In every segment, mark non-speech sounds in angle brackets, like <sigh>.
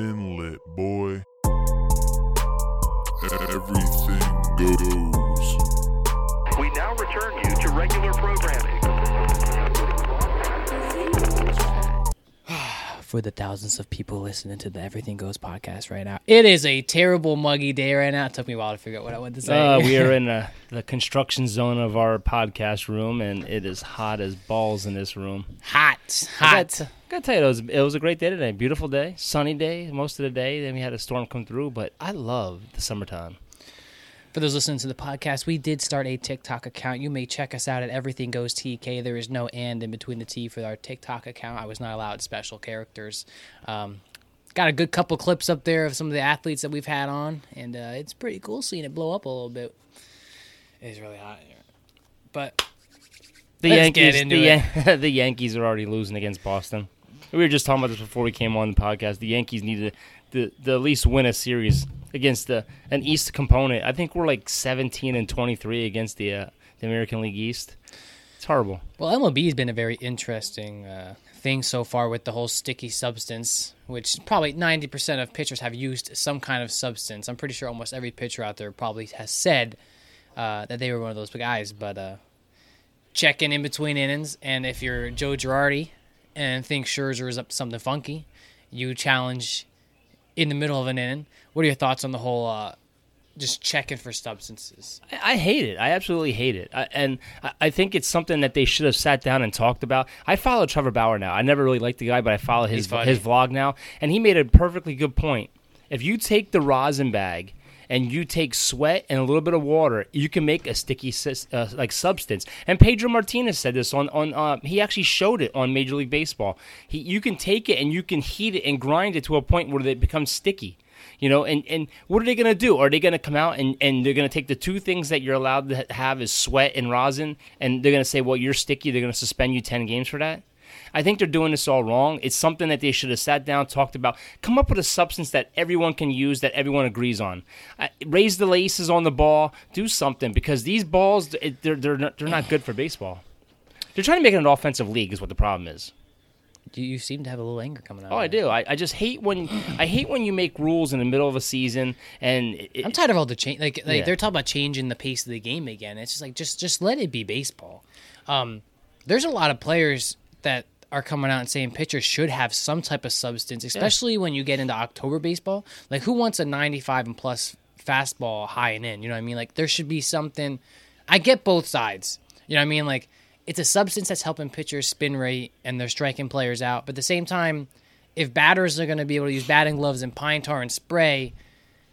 been lit, boy. Everything goes. We now return you to regular programming. For the thousands of people listening to the Everything Goes podcast right now. It is a terrible muggy day right now. It took me a while to figure out what I wanted to say. Uh, we are <laughs> in uh, the construction zone of our podcast room, and it is hot as balls in this room. hot, hot. I gotta tell you, it was, it was a great day today. Beautiful day, sunny day most of the day. Then we had a storm come through, but I love the summertime. For those listening to the podcast, we did start a TikTok account. You may check us out at Everything Goes TK. There is no and in between the T for our TikTok account. I was not allowed special characters. Um, got a good couple clips up there of some of the athletes that we've had on, and uh, it's pretty cool seeing it blow up a little bit. It's really hot here, but The Let's get Yankees, into the, it. Yan- <laughs> the Yankees are already losing against Boston. We were just talking about this before we came on the podcast. The Yankees need to, to, to at least win a series against the, an East component. I think we're like 17 and 23 against the, uh, the American League East. It's horrible. Well, MLB has been a very interesting uh, thing so far with the whole sticky substance, which probably 90% of pitchers have used some kind of substance. I'm pretty sure almost every pitcher out there probably has said uh, that they were one of those guys, but uh, checking in between innings, and if you're Joe Girardi and think Scherzer is up to something funky, you challenge in the middle of an inning. What are your thoughts on the whole uh, just checking for substances? I I hate it. I absolutely hate it. I, and I- I think it's something that they should have sat down and talked about. I follow Trevor Bauer now. I never really liked the guy, but I follow his his vlog now, and he made a perfectly good point. If you take the rosin bag and you take sweat and a little bit of water, you can make a sticky uh, like substance. And Pedro Martinez said this on on uh, he actually showed it on Major League Baseball. He you can take it and you can heat it and grind it to a point where it becomes sticky. You know, and, and what are they going to do? Are they going to come out and, and they're going to take the two things that you're allowed to have is sweat and rosin, and they're going to say, well, you're sticky. They're going to suspend you 10 games for that? I think they're doing this all wrong. It's something that they should have sat down, talked about, come up with a substance that everyone can use, that everyone agrees on. Uh, raise the laces on the ball, do something, because these balls, it- they're, they're, not, they're not good for baseball. They're trying to make it an offensive league, is what the problem is. You, you seem to have a little anger coming out. Oh, I do. I, I just hate when I hate when you make rules in the middle of a season and it, I'm tired of all the change. Like, like Yeah. they're talking about changing the pace of the game again. It's just like just just let it be baseball. Um, there's a lot of players that are coming out and saying pitchers should have some type of substance, especially when you get into October baseball. Like, who wants a 95 and plus fastball high and in? You know what I mean? Like, there should be something. I get both sides. You know what I mean? Like, it's a substance that's helping pitchers spin rate and they're striking players out. But at the same time, if batters are going to be able to use batting gloves and pine tar and spray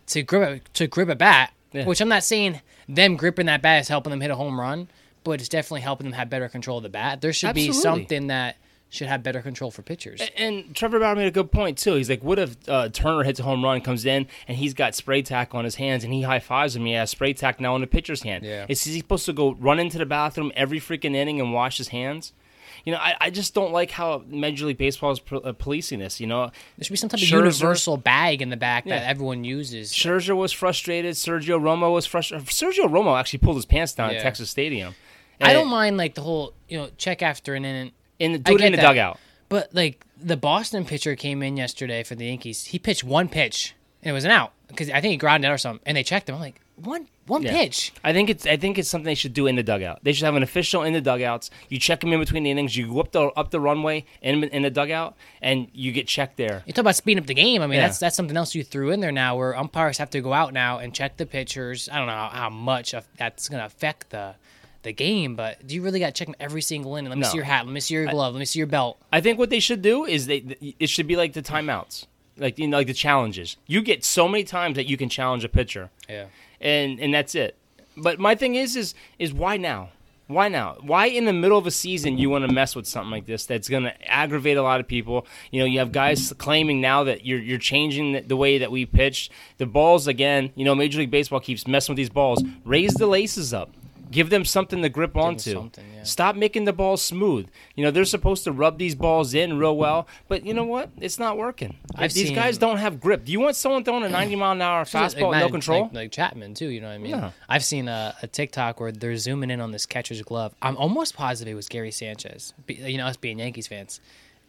to grip a, to grip a bat, Yeah. which I'm not saying them gripping that bat is helping them hit a home run, but it's definitely helping them have better control of the bat. There should be something that should have better control for pitchers. And Trevor Bauer made a good point too. He's like, "What if uh, Turner hits a home run, comes in, and he's got spray tack on his hands, and he high fives him? He has spray tack now on the pitcher's hand. Yeah. Is he supposed to go run into the bathroom every freaking inning and wash his hands? You know, I, I just don't like how Major League Baseball is pol- uh, policing this. You know, There should be some type of universal bag in the back that everyone uses. Scherzer was frustrated. Sergio Romo was frustrated. Sergio Romo actually pulled his pants down Yeah. at Texas Stadium. I don't mind like the whole you know check after an inning, in do it in the that. dugout. but like the Boston pitcher came in yesterday for the Yankees. He pitched one pitch and it was an out because I think he grounded out or something, and they checked him. I'm like one one Yeah. pitch. I think it's I think it's something they should do in the dugout. They should have an official in the dugouts. You check them in between the innings. You go up the up the runway in in the dugout, and you get checked there. You talk about speeding up the game. I mean, Yeah. that's that's something else you threw in there now, where umpires have to go out now and check the pitchers. I don't know how, how much of that's going to affect the the game, but do you really got to check every single inning? Let me No. see your hat. Let me see your glove. let me see your belt. I think what they should do is they it should be like the timeouts, like you know, like the challenges. You get so many times that you can challenge a pitcher, Yeah. and and that's it. But my thing is is is why now? Why now? Why in the middle of a season you want to mess with something like this that's going to aggravate a lot of people? You know, you have guys claiming now that you're you're changing the, the way that we pitch. The balls again, you know, Major League Baseball keeps messing with these balls. Raise the laces up. Give them something to grip onto. yeah. Stop making the balls smooth. You know, they're supposed to rub these balls in real well, but you know what? It's not working. I've these seen- guys don't have grip. Do you want someone throwing a 90 mile an hour fastball, Like, no control? like, like Chapman too. You know what I mean? Yeah. I've seen a, a TikTok where they're zooming in on this catcher's glove. I'm almost positive it was Gary Sanchez. You know, us being Yankees fans,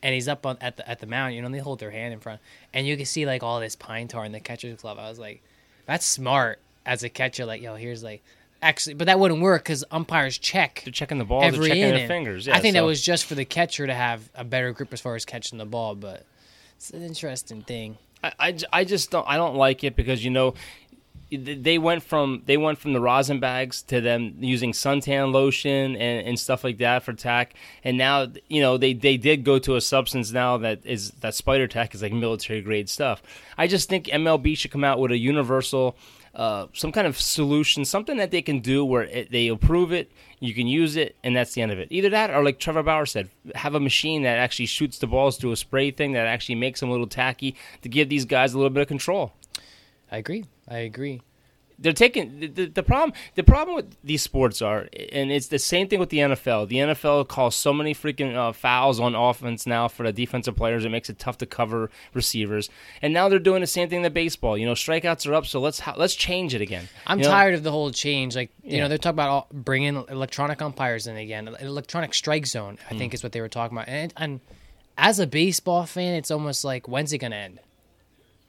and he's up on at the at the mound. You know, and they hold their hand in front, and you can see like all this pine tar in the catcher's glove. I was like, that's smart as a catcher. Like, yo, here's like. Actually, but that wouldn't work because umpires check They're checking the ball. They're every checking their fingers. Yeah, I think that was just for the catcher to have a better grip as far as catching the ball, but it's an interesting thing. I I just don't I don't like it because you know they went from they went from the rosin bags to them using suntan lotion and, and stuff like that for tack and now you know they, they did go to a substance now that is that spider tack is like military grade stuff i just think mlb should come out with a universal uh, some kind of solution something that they can do where it, they approve it you can use it and that's the end of it either that or like trevor bauer said have a machine that actually shoots the balls through a spray thing that actually makes them a little tacky to give these guys a little bit of control I agree. I agree. They're taking the, the, the problem the problem with these sports are and it's the same thing with the NFL the NFL calls so many freaking uh, fouls on offense now for the defensive players it makes it tough to cover receivers and now they're doing the same thing to baseball you know strikeouts are up so let's ha- let's change it again I'm You know? tired of the whole change. Like you Yeah. know, they're talking about all, bringing electronic umpires in again. Electronic strike zone, I Hmm. think, is what they were talking about. And, and as a baseball fan, it's almost like when's it gonna end?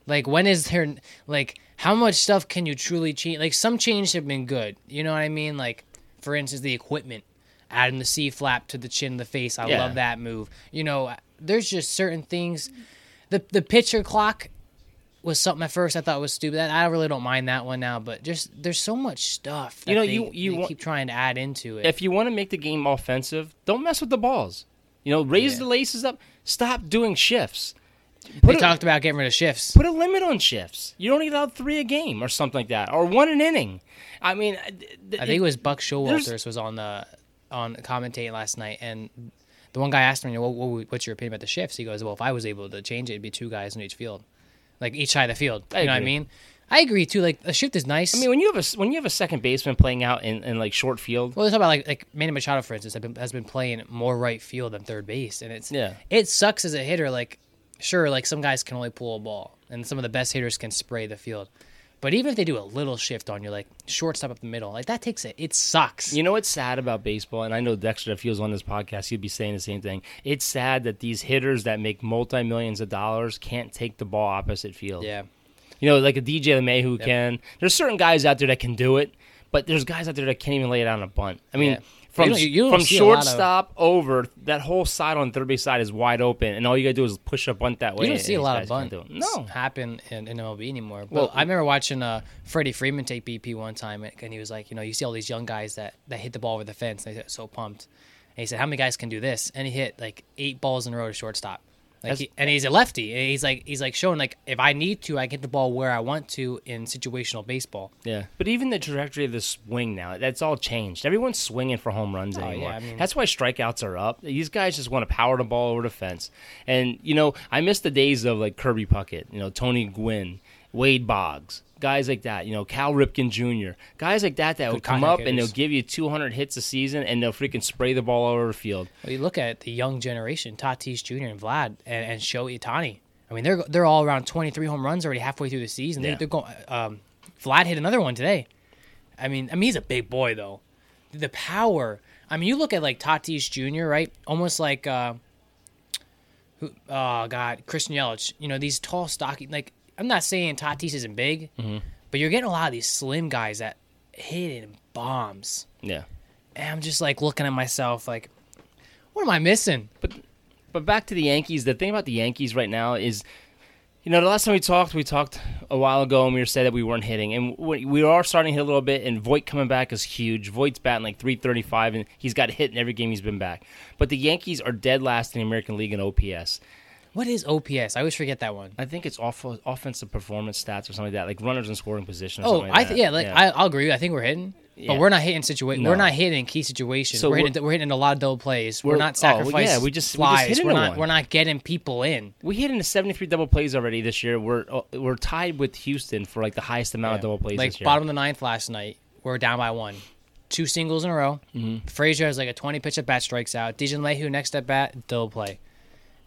Like when is there? Like how much stuff can you truly change? Like some changes have been good. You know what I mean? Like for instance, the equipment, adding the C flap to the chin, the face. I Yeah. love that move. You know, there's just certain things. The the pitcher clock was something at first I thought was stupid. I really don't mind that one now, but just there's so much stuff. That You know, they, you- you they want- keep trying to add into it. if you want to make the game offensive don't mess with the balls you know raise Yeah. the laces up stop doing shifts they a, talked about getting rid of shifts. put a limit on shifts you don't need allowed three a game or something like that or one an inning i mean uh, I think it was Buck Showalters was on the on commentating last night, and the one guy asked him, "What, what what's your opinion about the shifts?" He goes, "Well, if I was able to change it, it'd be two guys in each field, like each side of the field." I you know what I mean? I agree too. Like a shift is nice. I mean, when you have a when you have a second baseman playing out in, in like short field, Well, let's talk about like like Manny Machado, for instance, has been, has been playing more right field than third base, and it's Yeah. it sucks as a hitter. Like, sure, like some guys can only pull a ball, and some of the best hitters can spray the field, but even if they do a little shift on you, like shortstop up the middle, like that takes it. It sucks. you know what's sad about baseball, and I know Dexter, if he was on this podcast, he'd be saying the same thing. It's sad that these hitters that make multi millions of dollars can't take the ball opposite field. yeah, You know, like a DJ LeMahieu who can. There's certain guys out there that can do it, but there's guys out there that can't even lay it on a bunt. I mean, Yeah. From You you from lot of- shortstop over, that whole side on third base side is wide open, and all you gotta do is push a bunt that way. you don't see a lot of bunts. No, happen in, in MLB anymore. But Well- I remember watching uh, Freddie Freeman take BP one time, and he was like, you know, you see all these young guys that, that hit the ball over the fence, and they get so pumped. And he said, how many guys can do this? And he hit like eight balls in a row to shortstop. Like he, and he's a lefty. And he's like he's like showing like if I need to, I get the ball where I want to in situational baseball. Yeah, but even the trajectory of the swing now, that's all changed. Everyone's swinging for home runs Oh, yeah, anymore. I mean- that's why strikeouts are up. These guys just want to power the ball over the fence. And, you know, I miss the days of like Kirby Puckett, you know, Tony Gwynn, Wade Boggs, guys like that, you know, Cal Ripken Jr., guys like that that would come contact up and they'll give you 200 hits a season and they'll freaking spray the ball all over the field. Well, you look at the young generation, Tatis Jr. and Vlad and, and Shohei Ohtani. I mean, they're they're all around 23 home runs already halfway through the season. They're, Yeah. they're going. Um, Vlad hit another one today. I mean, I mean, he's a big boy though. The power. I mean, you look at like Tatis Jr. Right, almost like. Uh, who, oh God, Christian Yelich. You know these tall, stocky. Like I'm not saying Tatis isn't big, mm-hmm. but you're getting a lot of these slim guys that hit in bombs. Yeah. And I'm just like looking at myself like, what am I missing? But but back to the Yankees. The thing about the Yankees right now is, you know, the last time we talked, we talked a while ago, and we were said that we weren't hitting, and we we are starting to hit a little bit. And Voit coming back is huge. Voit's batting like 335, and he's got a hit in every game he's been back. But the Yankees are dead last in the American League in OPS. What is OPS? I always forget that one. I think it's off- offensive performance stats or something like that, like runners in scoring position. Or Oh, something like I th- yeah, like I, I'll agree. I think we're hitting, Yeah. but we're not hitting situation. No. We're not hitting in key situations. So we're, we're- hitting. We're hitting a lot of double plays. We're, We're- not oh, sacrificing. yeah, we just- we just we're not. one. We're not getting people in. we hit into 73 double plays already this year. We're uh, we're tied with Houston for like the highest amount of double plays like this year. bottom of the ninth last night. We're down by one. Two singles in a row. Mm-hmm. Frazier has like a 20 pitch at bat, strikes out. DJ LeMahieu next at bat, double play.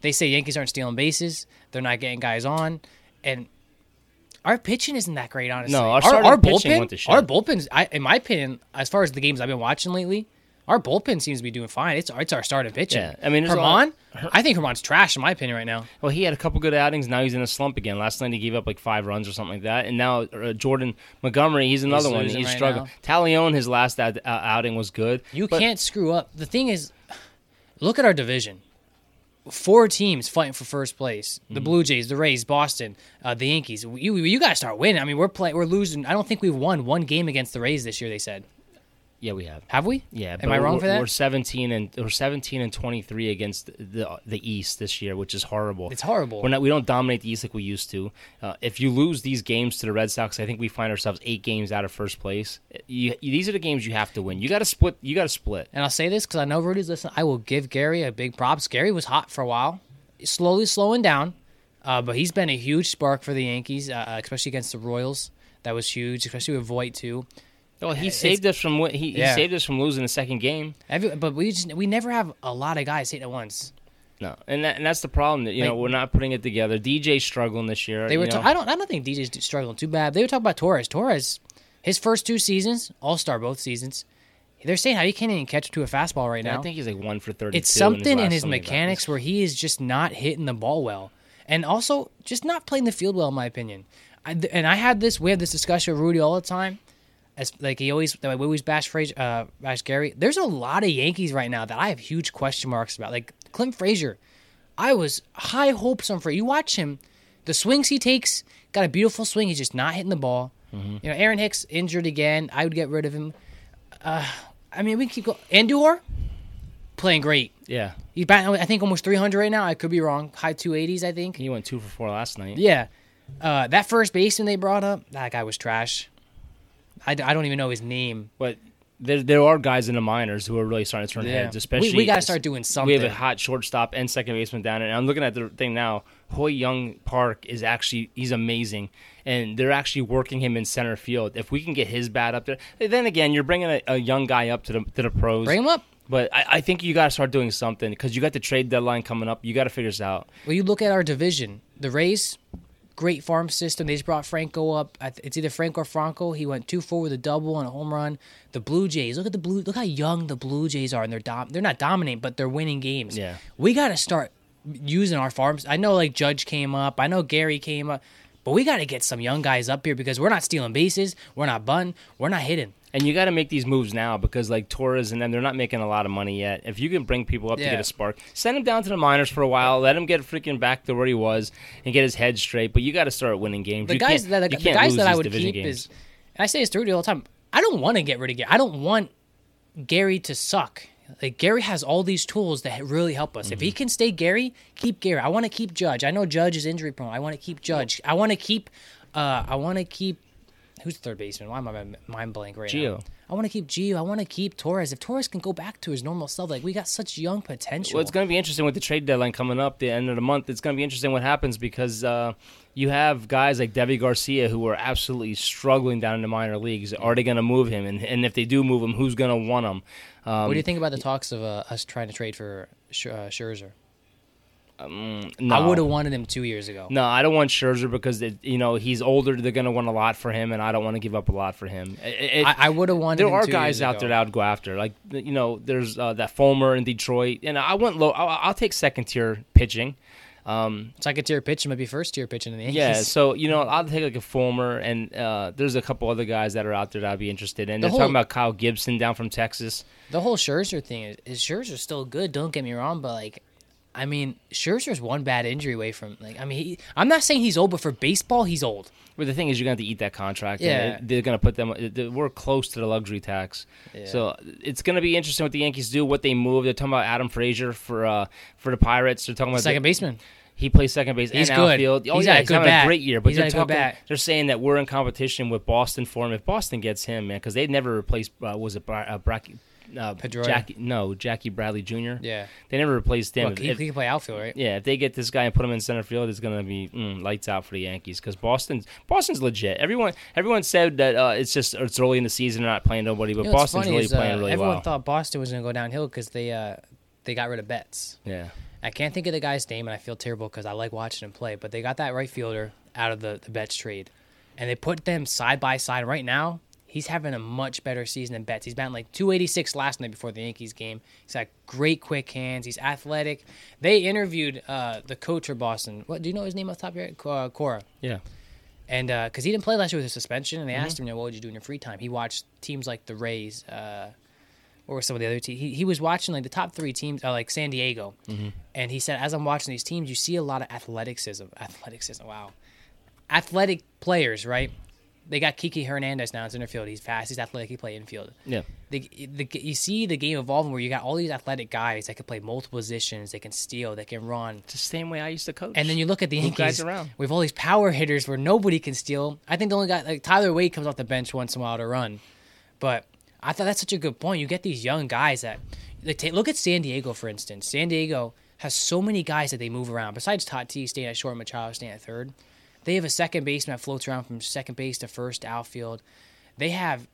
They say Yankees aren't stealing bases. They're not getting guys on, and our pitching isn't that great, honestly. No, our went to shit. our bullpens, I, in my opinion, as far as the games I've been watching lately, our bullpen seems to be doing fine. It's it's our starting pitching. Yeah, I mean, Herman, I think Herman's trash in my opinion right now. Well, he had a couple good outings. Now he's in a slump again. Last night he gave up like five runs or something like that. And now uh, Jordan Montgomery, he's another one. He's right struggling. Taillon, his last out- uh, outing was good. You but- can't screw up. The thing is, look at our division. Four teams fighting for first place: the Mm-hmm. Blue Jays, the Rays, Boston, uh, the Yankees. You you got to start winning. I mean, we're playing. We're losing. I don't think we've won one game against the Rays this year. They said, Yeah, we have. have we? Yeah, Am I wrong we're, for that? We're seventeen and we're seventeen and twenty three against the the East this year, which is horrible. It's horrible. We're not. We don't dominate the East like we used to. Uh, if you lose these games to the Red Sox, I think we find ourselves eight games out of first place. You, these are the games you have to win. You got to split. You got to split. And I'll say this because I know Rudy's listening. I will give Gary a big props. Gary was hot for a while, slowly slowing down, uh, but he's been a huge spark for the Yankees, uh, especially against the Royals. That was huge, especially with Voit too. Well, he saved us from what he, he Yeah. saved us from losing the second game. Every, but we just we never have a lot of guys hitting at once. No, and that, and that's the problem. That you know we're not putting it together. DJ's struggling this year. They were. ta- I don't. I don't think DJ's struggling too bad. They were talking about Torres. Torres, his first two seasons, All Star both seasons. They're saying how he can't even catch up to a fastball right now. I think he's like one for thirty. it's something in his so many mechanics where he is just not hitting the ball well, and also just not playing the field well, in my opinion. I, and I had this. We had this discussion with Rudy all the time. As like he always, we always bash Frazier, uh, bash Gary. There's a lot of Yankees right now that I have huge question marks about. Like Clint Frazier, I was high hopes on for you watch him, the swings he takes, got a beautiful swing. He's just not hitting the ball. Mm-hmm. You know, Aaron Hicks injured again. I would get rid of him. Uh, I mean, we can keep going. Andujar playing great. Yeah, He's batting, I think, almost 300 right now. I could be wrong. High 280s, I think. he went two for four last night. Yeah. Uh, that first baseman they brought up, that guy was trash. I, I don't even know his name. But there, there are guys in the minors who are really starting to turn Yeah. heads. Especially We- we gotta start doing something. We have a hot shortstop and second baseman down, and I'm looking at the thing now. Hoy Jun Park is actually he's amazing, and they're actually working him in center field. If we can get his bat up there, then again, you're bringing a, a young guy up to the to the pros. Bring him up. But I, I think you got to start doing something because you got the trade deadline coming up. You got to figure this out. Well, you look at our division. The Rays, great farm system. They just brought Franco up. It's either Franco or Franco. He went two four with a double and a home run. The Blue Jays. Look at the blue. Look how young the Blue Jays are, and they're dom- They're not dominant, but they're winning games. Yeah. we got to start using our farms. I know like Judge came up. I know Gary came up. But we got to get some young guys up here because we're not stealing bases. We're not bunting. We're not hitting. And you got to make these moves now because like Torres and them, they're not making a lot of money yet. If you can bring people up to get a spark, send him down to the minors for a while, let him get freaking back to where he was and get his head straight. But you got to start winning games. the You guys that you the guys that I would keep games. is, I say this to Rudy all the time. I don't want to get rid of Gary. I don't want Gary to suck. Like Gary has all these tools that really help us. If he Mm-hmm. can stay Gary, keep Gary. I want to keep Judge. I know Judge is injury prone. I want to keep Judge. I want to keep. Uh, I want to keep. Who's the third baseman? Why am I mind blank right Gio. now? I want to keep Gio. I want to keep Torres. If Torres can go back to his normal self, like we got such young potential. Well, it's going to be interesting with the trade deadline coming up, the end of the month. It's going to be interesting what happens because uh, you have guys like Deivi Garcia who are absolutely struggling down in the minor leagues. Are they going to move him? And, and if they do move him, who's going to want him? Um, what do you think about the talks of uh, us trying to trade for Sch- uh, Scherzer? No. I would have wanted him two years ago. No, I don't want Scherzer because it, you know he's older. They're going to want a lot for him, and I don't want to give up a lot for him. It- it- I, I would have wanted. there him are two guys years out ago. there that I would go after. Like you know, there's uh, that Fulmer in Detroit, and I went low. I'll, I'll take second tier pitching. Um, Second tier pitching might be first tier pitching in the Yankees. Yeah, so you know, I'll take like a Fulmer, and uh, there's a couple other guys that are out there that I'd be interested in. The They're whole- talking about Kyle Gibson down from Texas. the whole Scherzer thing is, is Scherzer's still good. Don't get me wrong, but like, I mean, Scherzer's one bad injury away from like. I mean, he, I'm not saying he's old, but for baseball, he's old. But the thing is, you're going to have to eat that contract. Yeah. they're going to put them. We're close to the luxury tax, so it's going to be interesting what the Yankees do, what they move. They're talking about Adam Frazier for uh, for the Pirates. They're talking about Second baseman. He plays second base He's and good. outfield. Oh He's yeah, had a he's good having bat. a great year. But He's they're talking, they're saying that we're in competition with Boston for him. If Boston gets him, man, because they'd never replaced uh, was it Bra- uh, Bracky, uh, Pedroia. Jackie? No, Jackie Bradley Jr. Yeah. they never replaced him. Look, he, If- he can play outfield, right? yeah, if they get this guy and put him in center field, it's gonna be mm, lights out for the Yankees because Boston's Boston's legit. Everyone everyone said that uh, it's just it's early in the season, they're not playing nobody, but You know, Boston's really is, uh, playing really everyone well. Everyone thought Boston was going to go downhill because they uh, they got rid of Betts. yeah, I can't think of the guy's name, and I feel terrible because I like watching him play. But they got that right fielder out of the, the Betts trade, and they put them side by side. Right now, He's having a much better season than Betts. He's batting like 286 last night before the Yankees game. He's got great quick hands. He's athletic. They interviewed uh, the coach for Boston. What do you know his name off the top of your head? Uh, Cora. Yeah. And because he didn't play last year with a suspension, and they Mm-hmm. asked him, you know, what would you do in your free time? He watched teams like the Rays, uh, or some of the other teams. He, he was watching like the top three teams, uh, like San Diego. Mm-hmm. And he said, as I'm watching these teams, you see a lot of athleticism. Athleticism, wow. Athletic players, right? They got Kiki Hernandez now in center field. He's fast. He's athletic. He play infield. Yeah. The, the, you see the game evolving where you got all these athletic guys that can play multiple positions. They can steal. They can run. It's the same way I used to coach. And then you look at the Move guys Yankees. around. We have all these power hitters where nobody can steal. I think the only guy like Tyler Wade comes off the bench once in a while to run, but I thought that's such a good point. You get these young guys that they take, look at San Diego for instance. San Diego has so many guys that they move around. Besides Tati staying at short, and Machado staying at third, they have a second baseman that floats around from second base to first outfield. They have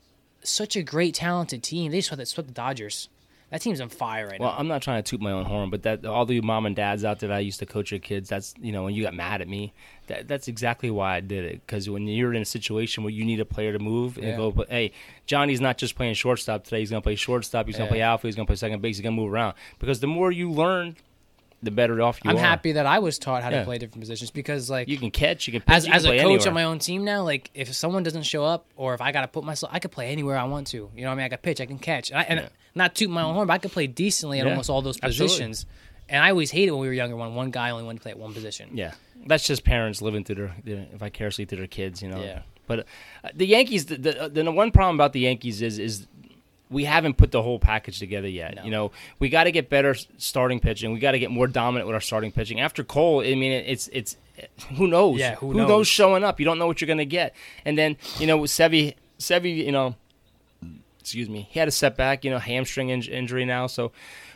such a great talented team. They just swept, swept the Dodgers. That team's on fire right Well, now. I'm not trying to toot my own horn, but that all the mom and dads out there that I used to coach your kids, that's you know when you got mad at me, that that's exactly why I did it. Because when you're in a situation where you need a player to move and Yeah. go, but hey, Johnny's not just playing shortstop today. He's gonna play shortstop. He's gonna play outfield. He's gonna play second base. He's gonna move around. Because the more you learn, the better off you are. I'm are. happy that I was taught how Yeah. to play different positions because like You can catch. You can pitch, as you can as a play coach anywhere. on my own team now, like if someone doesn't show up or if I got to put myself, I could play anywhere I want to. You know what I mean? I can pitch, I can catch, and, I, and not toot my own horn, but I could play decently at Yeah, almost all those absolutely. positions. And I always hated when we were younger when one guy only wanted to play at one position. Yeah, that's just parents living through their, their vicariously through their kids, you know. Yeah. But uh, the Yankees, the, the the one problem about the Yankees is is we haven't put the whole package together yet. No. You know, we got to get better starting pitching. We got to get more dominant with our starting pitching. After Cole, I mean, it's it's who knows? Yeah, who knows? knows? showing up? You don't know what you're going to get. And then you know, with Sevy, Sevy, you know, excuse me, he had a setback. You know, hamstring in- injury now. So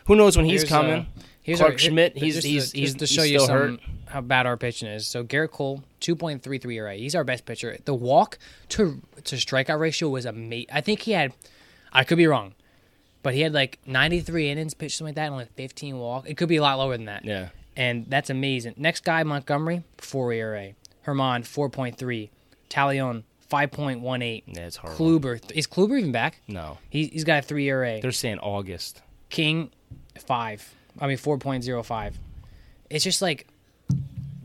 who knows when he's Here's, coming? uh, Here's Clark our- Schmidt, he's he's to, he's to he's show you some hurt. how bad our pitching is. So Gerrit Cole, two point three three ERA. He's our best pitcher. The walk to to strikeout ratio was amazing. I think he had, I could be wrong, but he had like ninety three innings pitched something like that, and only fifteen walk. It could be a lot lower than that. Yeah. and that's amazing. Next guy, Montgomery, four ERA. Herman, four point three. Taillon, five point one eight. Yeah, it's horrible. Kluber, is Kluber even back? No, He, he's got a three ERA. they're saying August. King, five. I mean, four point zero five. It's just like,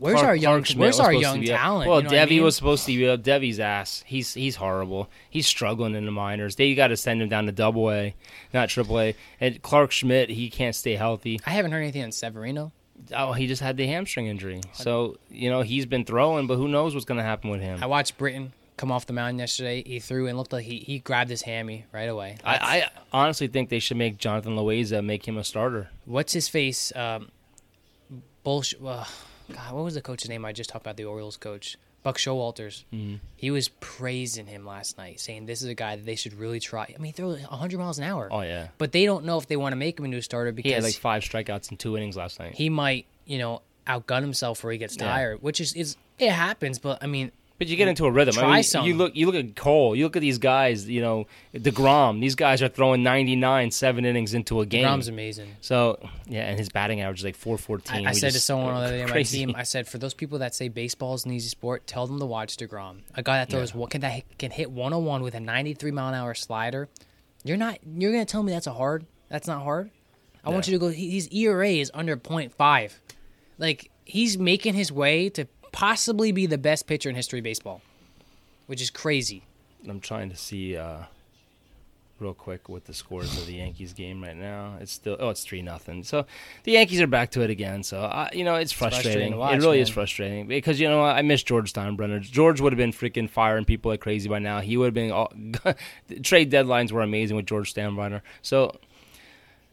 where's Clark- our young, Clark where's our young talent? Well, you know what I Debbie mean? was supposed to be uh, Debbie's ass. He's he's horrible. He's struggling in the minors. They got to send him down to Double A, not Triple A. And Clarke Schmidt, he can't stay healthy. I haven't heard anything on Severino. Oh, he just had the hamstring injury. So you know he's been throwing, but who knows what's going to happen with him? I watched Britton come off the mound yesterday. He threw and looked like he, he grabbed his hammy right away. I, I honestly think they should make Jonathan Loaiza make him a starter. what's his face? Um, bullshit. Uh, God, what was the coach's name I just talked about? The Orioles coach, Buck Showalters. Mm-hmm. He was praising him last night, saying this is a guy that they should really try. I mean, throw throws 100 miles an hour. Oh yeah, But they don't know if they want to make him into a starter because he had like five strikeouts in two innings last night. he might, you know, outgun himself where he gets Yeah. tired, which is, is it happens. But I mean, But you get into a rhythm. I Try mean, some. You look. You look at Cole. You look at these guys. You know, Degrom. These guys are throwing 99, seven innings into a game. Grom's amazing. So yeah, and his batting average is like four fourteen. I, I said to someone on the other day my team, I said, for those people that say baseball is an easy sport, tell them to watch Degrom. A guy that throws what can that can hit 101 with a 93 mile an hour slider. You're not. You're gonna tell me that's a hard. That's not hard. I want you to go. His ERA is under 0.5. Like he's making his way to possibly be the best pitcher in history of baseball, which is crazy. I'm trying to see uh, real quick what the scores of the Yankees game right now. It's still oh, it's three nothing. So the Yankees are back to it again. So uh, you know it's frustrating. frustrating watch, it really is frustrating because you know I miss George Steinbrenner. George would have been freaking firing people like crazy by now. He would have been all, <laughs> trade deadlines were amazing with George Steinbrenner. So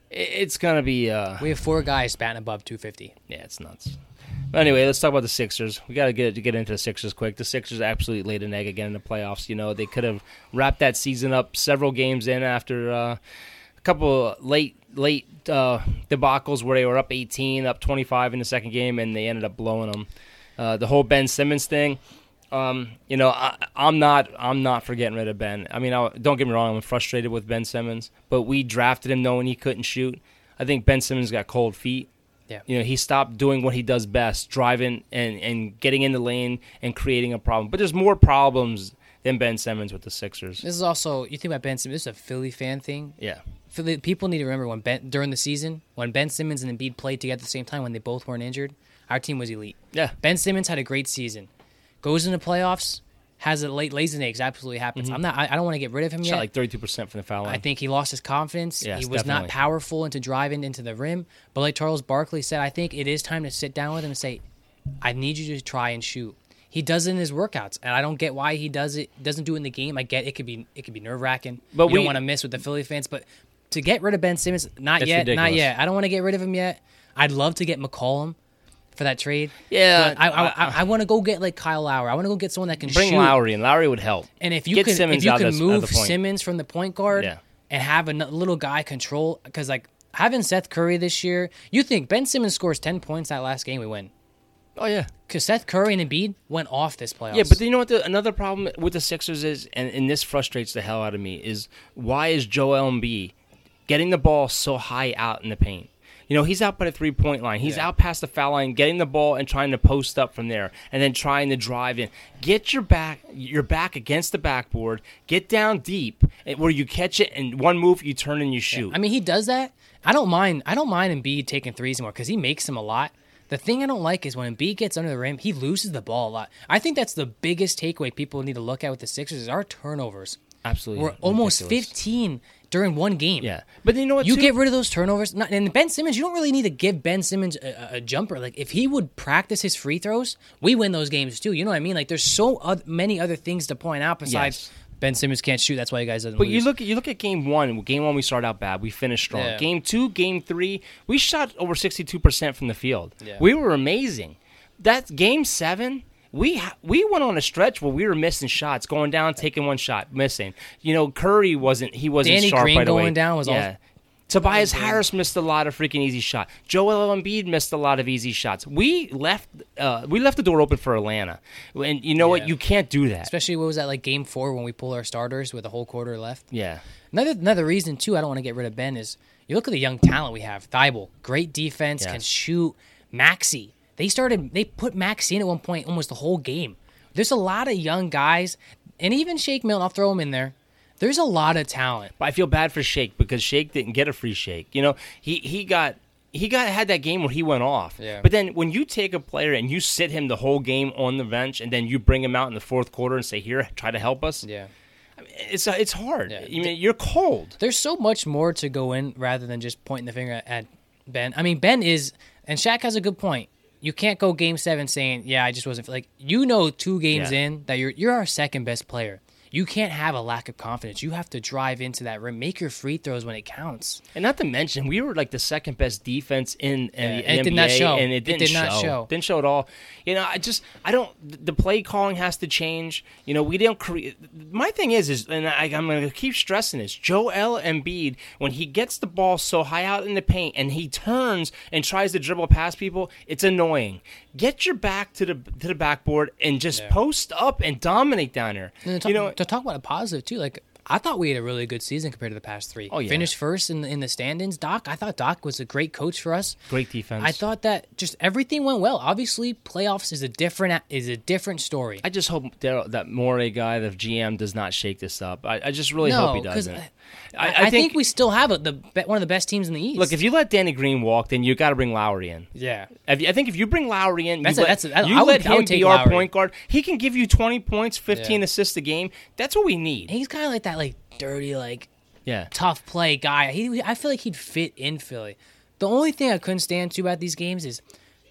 it's gonna be. Uh, We have four guys batting above 250. Yeah, it's nuts. But anyway, let's talk about the Sixers. We got to get get into the Sixers quick. The Sixers absolutely laid an egg again in the playoffs. You know, they could have wrapped that season up several games in after uh, a couple late late uh, debacles where they were up 18, up 25 in the second game, and they ended up blowing them. Uh, the whole Ben Simmons thing. Um, you know, I, I'm not. I'm not for getting rid of Ben. I mean, I, don't get me wrong. I'm frustrated with Ben Simmons, but we drafted him knowing he couldn't shoot. I think Ben Simmons got cold feet. Yeah. You know, he stopped doing what he does best, driving and, and getting in the lane and creating a problem. But there's more problems than Ben Simmons with the Sixers. This is also you think about Ben Simmons. This is a Philly fan thing. Yeah. Philly, people need to remember when Ben during the season when Ben Simmons and Embiid played together at the same time when they both weren't injured, our team was elite. Yeah. Ben Simmons had a great season, goes into playoffs, has a late eggs. Absolutely happens. Mm-hmm. I'm not. I, I don't want to get rid of him Shot yet. like 32% from the foul line. I think he lost his confidence. Yes, he was definitely. not powerful into driving into the rim. But like Charles Barkley said, I think it is time to sit down with him and say, "I need you to try and shoot." He does it in his workouts, and I don't get why he does it. Doesn't do it in the game. I get it could be it could be nerve wracking. But you don't want to miss with the Philly fans. But to get rid of Ben Simmons, not yet, not yet. I don't want to get rid of him yet. I'd love to get McCollum for that trade. Yeah, But I I, uh, I, I want to go get like Kyle Lowry. I want to go get someone that can Bring shoot. Lowry, and Lowry would help. And if you Get can, Simmons if you can move. Simmons from the point guard Yeah. and have a little guy control, because like having Seth Curry this year, you think Ben Simmons scores ten points that last game, we win. Oh, yeah. Because Seth Curry and Embiid went off this playoffs. Yeah, but you know what? The, another problem with the Sixers is, and, and this frustrates the hell out of me, is why is Joel Embiid getting the ball so high out in the paint? You know, he's out by the three point line. He's Yeah. out past the foul line, getting the ball and trying to post up from there, and then trying to drive in. Get your back, your back against the backboard. Get down deep, eh, where you catch it, and one move you turn and you shoot. I mean, he does that. I don't mind. I don't mind Embiid taking threes anymore because he makes them a lot. The thing I don't like is when Embiid gets under the rim, he loses the ball a lot. I think that's the biggest takeaway people need to look at with the Sixers is our turnovers. Absolutely, We're almost 15 during one game. Yeah, but you know what? You too? get rid of those turnovers. Not, and Ben Simmons, you don't really need to give Ben Simmons a, a- jumper. Like if he would practice his free throws, we win those games too. You know what I mean? Like there's so oth- many other things to point out besides Yes. Ben Simmons can't shoot. That's why you guys didn't But lose. you look at you look at game one. Game one, we started out bad. We finished strong. Yeah. Game two, game three, we shot over sixty two percent from the field. Yeah. We were amazing. That's game seven. We ha- we went on a stretch where we were missing shots, going down, taking one shot, missing. You know, Curry wasn't he wasn't Danny sharp Green right away. going down was all- yeah. Tobias Harris missed a lot of freaking easy shot. Joel Embiid missed a lot of easy shots. We left uh, we left the door open for Atlanta, and you know Yeah. what? You can't do that. Especially what was that like game four when we pull our starters with a whole quarter left. yeah. Another another reason too, I don't want to get rid of Ben is you look at the young talent we have. Thybulle, great defense, can shoot. Maxey, they started they put Max in at one point almost the whole game. There's a lot of young guys, and even Shake Milton, I'll throw him in there. There's a lot of talent. But I feel bad for Shake because Shake didn't get a free shake. You know, he he got he got had that game where he went off. Yeah. But then when you take a player and you sit him the whole game on the bench and then you bring him out in the fourth quarter and say, "Here, try to help us." Yeah. It's uh, it's hard. Yeah. I mean, you're cold. There's so much more to go in rather than just pointing the finger at Ben. I mean, Ben is, and Shaq has a good point. You can't go game seven saying, "Yeah, I just wasn't like." You know, two games Yeah. in that you're you're our second best player. You can't have a lack of confidence. You have to drive into that rim, make your free throws when it counts. And not to mention, we were like the second best defense in, in Yeah, the and it did NBA, not show. and it It didn't did not show. Didn't show at all. You know, I just, I don't. The play calling has to change. You know, we didn't create. My thing is, is, and I, I'm going to keep stressing this. Joel Embiid, when he gets the ball so high out in the paint and he turns and tries to dribble past people, it's annoying. Get your back to the to the backboard and just Yeah. post up and dominate down there. You know, to talk about a positive too, like I thought we had a really good season compared to the past three. Oh, yeah. Finished first in the, in the standings. Doc, I thought Doc was a great coach for us. great defense. I thought that just everything went well. Obviously, playoffs is a different is a different story. I just hope Daryl- that Morey guy, the GM, does not shake this up. I, I just really no, hope he doesn't. I, I, think, we still have a, the one of the best teams in the East. Look, if you let Danny Green walk, then you got to bring Lowry in. yeah, If you- I think if you bring Lowry in, That's you a- let, that's a- I- you I would- let I him take be our Lowry. point guard. He can give you twenty points, fifteen Yeah. assists a game. That's what we need. he's kind of like that, like dirty, like Yeah, tough play guy. He, I feel like he'd fit in Philly. The only thing I couldn't stand too about these games is,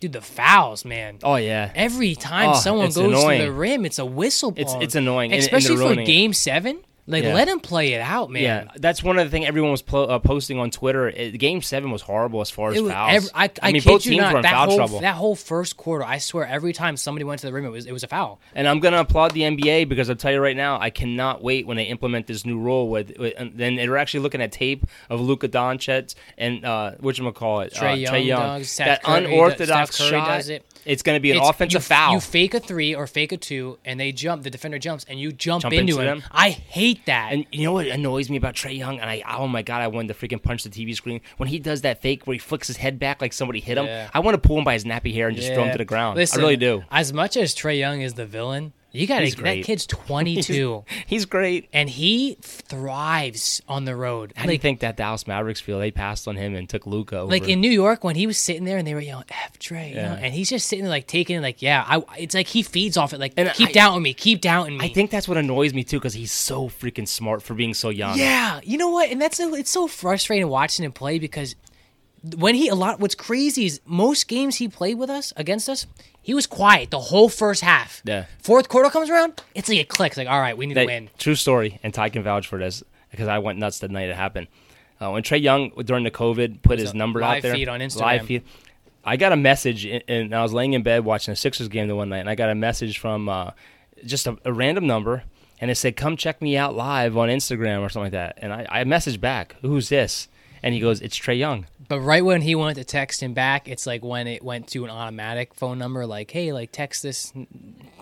dude, the fouls, man. Oh yeah. Every time Oh, someone goes annoying. to the rim, it's a whistle. It's- it's annoying, and- and especially they're for. Game Seven. Like, Yeah. let him play it out, man. Yeah, that's one of the things everyone was plo- uh, posting on Twitter. It, game seven was horrible as far as was fouls. every, I, I, mean, both teams not. were in that foul whole trouble. that whole first quarter, I swear, every time somebody went to the rim, it was it was a foul. And I'm gonna applaud the NBA because I'll tell you right now, I cannot wait when they implement this new rule. With, with and then they're actually looking at tape of Luka Doncic and uh, which call it, Trae uh, Young Young. that Curry unorthodox Curry shot. It's going to be an It's- offensive you, foul. You fake a three or fake a two, and they jump. The defender jumps, and you jump, Jump into, into him. them. I hate that. and you know what annoys me about Trae Young? And I, oh my god, I wanted to freaking punch the TV screen when he does that fake where he flicks his head back like somebody hit him. Yeah. I want to pull him by his nappy hair and just throw him to the ground. Listen, I really do. As much as Trae Young is the villain, You got to that kid's <laughs> 22 He's great. and he thrives on the road. How do you think that Dallas Mavericks feel? They passed on him and took Luka. Like in New York when he was sitting there and they were yelling F Dre, you know, Yeah. and he's just sitting there like taking it like, yeah, I it's like he feeds off it like And keep I- doubting me, keep doubting me. I think that's what annoys me too, because he's so freaking smart for being so young. Yeah, you know what? And that's so, it's so frustrating watching him play because when he a lot what's crazy is most games he played with us against us, he was quiet the whole first half. Yeah. Fourth quarter comes around, it's like it clicks. Like, all right, we need That- to win. True story, and Ty can vouch for this because I went nuts the night it happened. Uh, when Trae Young during the COVID put his number out there, feed on Instagram. live feed. I got a message, and- and I was laying in bed watching a Sixers game the one night, and I got a message from uh, just a, a random number, and it said, "Come check me out live on Instagram" or something like that. And I, I messaged back, "Who's this?" And he goes, "It's Trae Young." But right when he wanted to text him back, it's like when it went to an automatic phone number, like, hey, like text this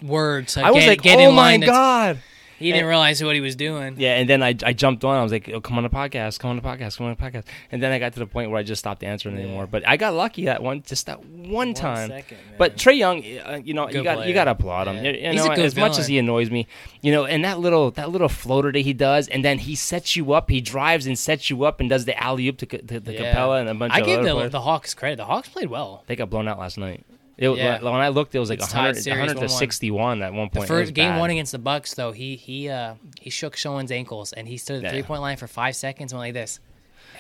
word. To I was get, like, get "Oh in my god!" He didn't realize what he was doing. Yeah, and then I, I jumped on. I was like, oh, "Come on the podcast, come on the podcast, come on the podcast." And then I got to the point where I just stopped answering anymore. But I got lucky that one, just that one, time. second, but Trae Young, uh, you know, you got player. you got to applaud him. Yeah. You, you He's know, a good as much as he annoys me, you know, and that little that little floater that he does, and then he sets you up. He drives and sets you up and does the alley oop to, to, to Yeah. Capela and a bunch I of give other the, players. the Hawks credit. The Hawks played well. They got blown out last night. It, Yeah. When I looked, it was like It's tied 100, 100 to 1-1. 61 at one point. Was first game bad. one against the Bucks, though, he he uh he shook Schoen's ankles and he stood at the Yeah. three point line for five seconds and went like this.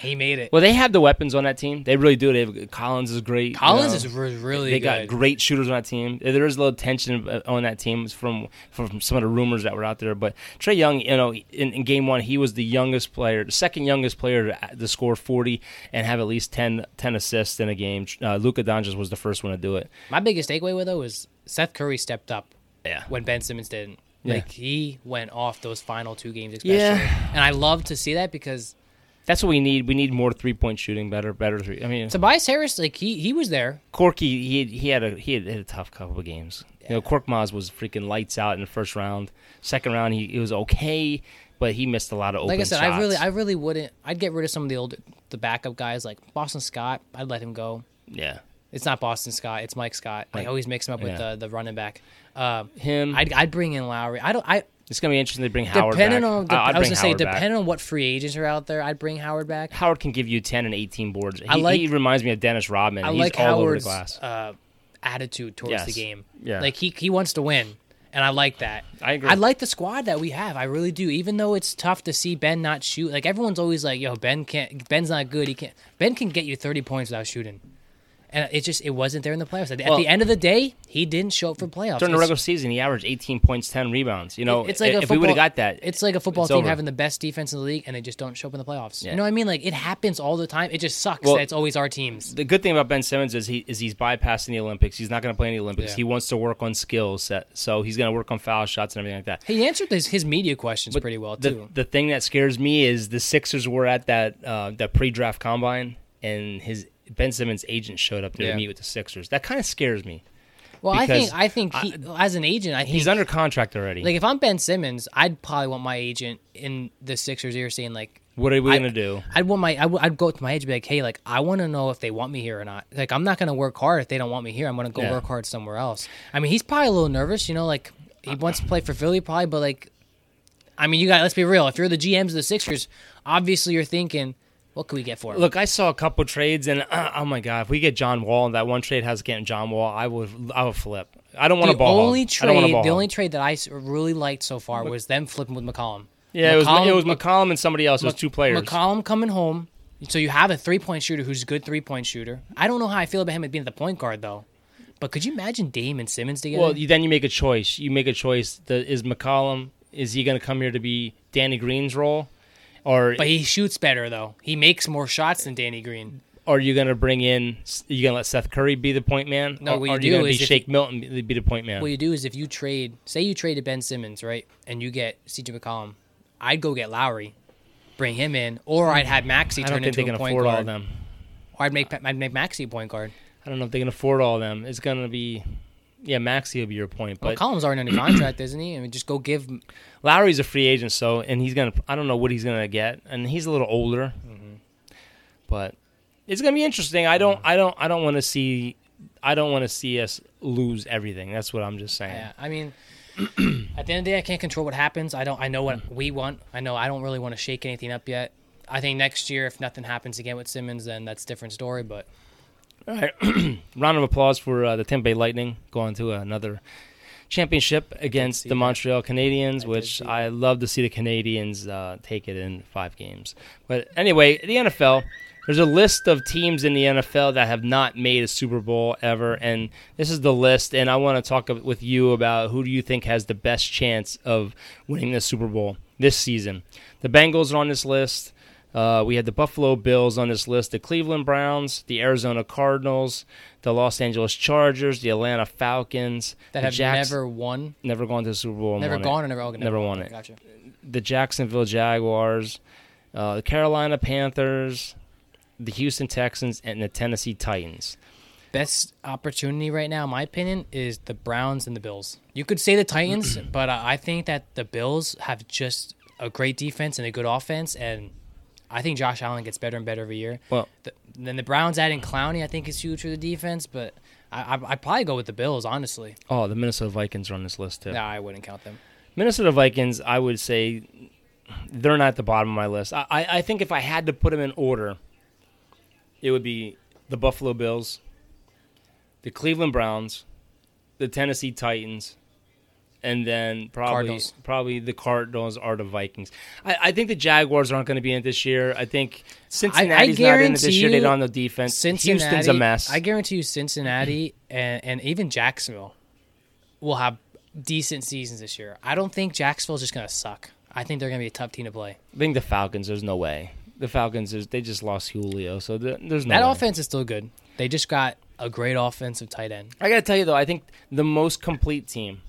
He made it. Well, they have the weapons on that team. They really do. They have, Collins is great. you Collins know. is re- really they good. got great shooters on that team. There is a little tension uh, on that team from from some of the rumors that were out there. But Trae Young, you know, in, in game one, he was the youngest player, the second youngest player to, to score 40 and have at least 10, 10 assists in a game. Uh, Luka Doncic was the first one to do it. My biggest takeaway with though was Seth Curry stepped up Yeah. when Ben Simmons didn't. Yeah. Like he went off those final two games especially. Yeah. And I love to see that because That's what we need. We need more three point shooting, better, better three. I mean, Tobias Harris, like he he was there. Corky, he he had a he had, had a tough couple of games. You know, Korkmaz was freaking lights out in the first round. Second round, he, he was okay, but he missed a lot of open Like I said, shots. I really I really wouldn't I'd get rid of some of the old the backup guys like Boston Scott. I'd let him go. yeah, It's not Boston Scott. It's Mike Scott. I always mix him up with yeah. the the running back. Um, him. I'd, I'd bring in Lowry. I don't. I it's gonna be interesting to bring Howard depending back. on. I- I was gonna say back. depending on what free agents are out there, I'd bring Howard back. Howard can give you ten and eighteen boards. He, I like- he reminds me of Dennis Rodman. I He's like all over the Howard's glass. uh, attitude towards Yes. the game. Yeah. like he he wants to win, and I like that. I agree. I like the squad that we have. I really do. Even though it's tough to see Ben not shoot. Like everyone's always like, "Yo, Ben can't. Ben's not good. He can't. Ben can get you thirty points without shooting." And it just it wasn't there in the playoffs. At, the- Well- the end of the day, he didn't show up for playoffs. During the regular season, he averaged eighteen points, ten rebounds. You know, it's like if we would have got that, It's like a football team over. having the best defense in the league and they just don't show up in the playoffs. Yeah. You know what I mean? Like it happens all the time. It just sucks Well- that it's always our teams. the good thing about Ben Simmons is he is he's bypassing the Olympics. He's not going to play in the Olympics. Yeah. He wants to work on skills set, so he's going to work on foul shots and everything like that. He answered his, his media questions pretty well the, too. the thing that scares me is the Sixers were at that uh, that pre-draft combine, and his Ben Simmons' agent showed up there Yeah. to meet with the Sixers. That kind of scares me. well, I think I think he as an agent, I think He's under contract already. like if I'm Ben Simmons, I'd probably want my agent in the Sixers ear saying like what are we I- going to do? I'd want my I w- I'd go to my agent and be like, hey, like I want to know if they want me here or not. Like I'm not gonna work hard if they don't want me here. I'm gonna go Yeah. work hard somewhere else. I mean, he's probably a little nervous, you know, like he wants to play for Philly probably, but like, I mean, you got let's be real. If you're the GMs of the Sixers, obviously you're thinking, what can we get for him? Look, I saw a couple trades, and uh, oh my god, if we get John Wall, and that one trade has getting John Wall, I would I would flip. I don't want to ball. only I don't trade, ball the only trade that I really liked so far was them flipping with McCollum. yeah, it was McCollum- it was McCollum and somebody else. It was two players. McCollum coming home. So you have a three point shooter who's a good three point shooter. I don't know how I feel about him being the point guard though. But could you imagine Dame and Simmons together? Well, you, then you make a choice. You make a choice. The, is McCollum is he going to come here to be Danny Green's role, or but he shoots better though. He makes more shots than Danny Green. are you going to bring in? You going to let Seth Curry be the point man? No, or, what you are do you going to be Shake Milton be the point man? What you do is if you trade, say you traded Ben Simmons, right, and you get CJ McCollum, I'd go get Lowry, bring him in, or I'd have Maxey I turn into they a can point afford all guard, of them. or I'd make I'd make Maxey a point guard. I don't know if they can afford all of them. It's going to be, yeah, Maxey will be your point, but McCollum's already under contract, <clears throat> isn't he? I mean, just go give. Lowry's a free agent, so and he's gonna. I don't know what he's gonna get, and he's a little older, Mm-hmm. but it's gonna be interesting. I don't. I don't. I don't want to see. I don't want to see us lose everything. That's what I'm just saying. Yeah, I mean, <clears throat> At the end of the day, I can't control what happens. I don't. I know what we want. I know I don't really want to shake anything up yet. I think next year, if nothing happens again with Simmons, then that's a different story. But All right, <clears throat> round of applause for uh, the Tampa Bay Lightning going to another championship against the. Montreal Canadiens, did which I love to see the Canadiens uh, take it in five games. But anyway, the NFL. There's a list of teams in the NFL that have not made a Super Bowl ever, and this is the list. And I want to talk with you about who do you think has the best chance of winning the Super Bowl this season. The Bengals are on this list. Uh, we had the Buffalo Bills on this list, the Cleveland Browns, the Arizona Cardinals, the Los Angeles Chargers, the Atlanta Falcons, that have Jacks- never won, never gone to the Super Bowl, never won it. gone, or never, okay, Never won it. Gotcha. the Jacksonville Jaguars, uh, the Carolina Panthers, the Houston Texans, and the Tennessee Titans. Best opportunity right now, in my opinion, is the Browns and the Bills. You could say the Titans, <clears throat> but uh, I think that the Bills have just a great defense and a good offense, and I think Josh Allen gets better and better every year. Well, The, then the Browns adding Clowney, I think, is huge for the defense, but I, I, I'd probably go with the Bills, honestly. oh, the Minnesota Vikings are on this list too. No, I wouldn't count them. Minnesota Vikings, I would say they're not at the bottom of my list. I, I I think if I had to put them in order, it would be the Buffalo Bills, the Cleveland Browns, the Tennessee Titans, and then probably Cardinals. probably the Cardinals are the Vikings. I, I think the Jaguars aren't going to be in it this year. I think Cincinnati's not in it this year. They don't have no defense. Cincinnati, Houston's a mess. I guarantee you, Cincinnati and, and even Jacksonville will have decent seasons this year. I don't think Jacksonville's just going to suck. I think they're going to be a tough team to play. I think the Falcons. There's no way. The Falcons. Is, they just lost Julio, so the, there's no That way. offense is still good. They just got a great offensive tight end. I gotta tell you though, I think the most complete team,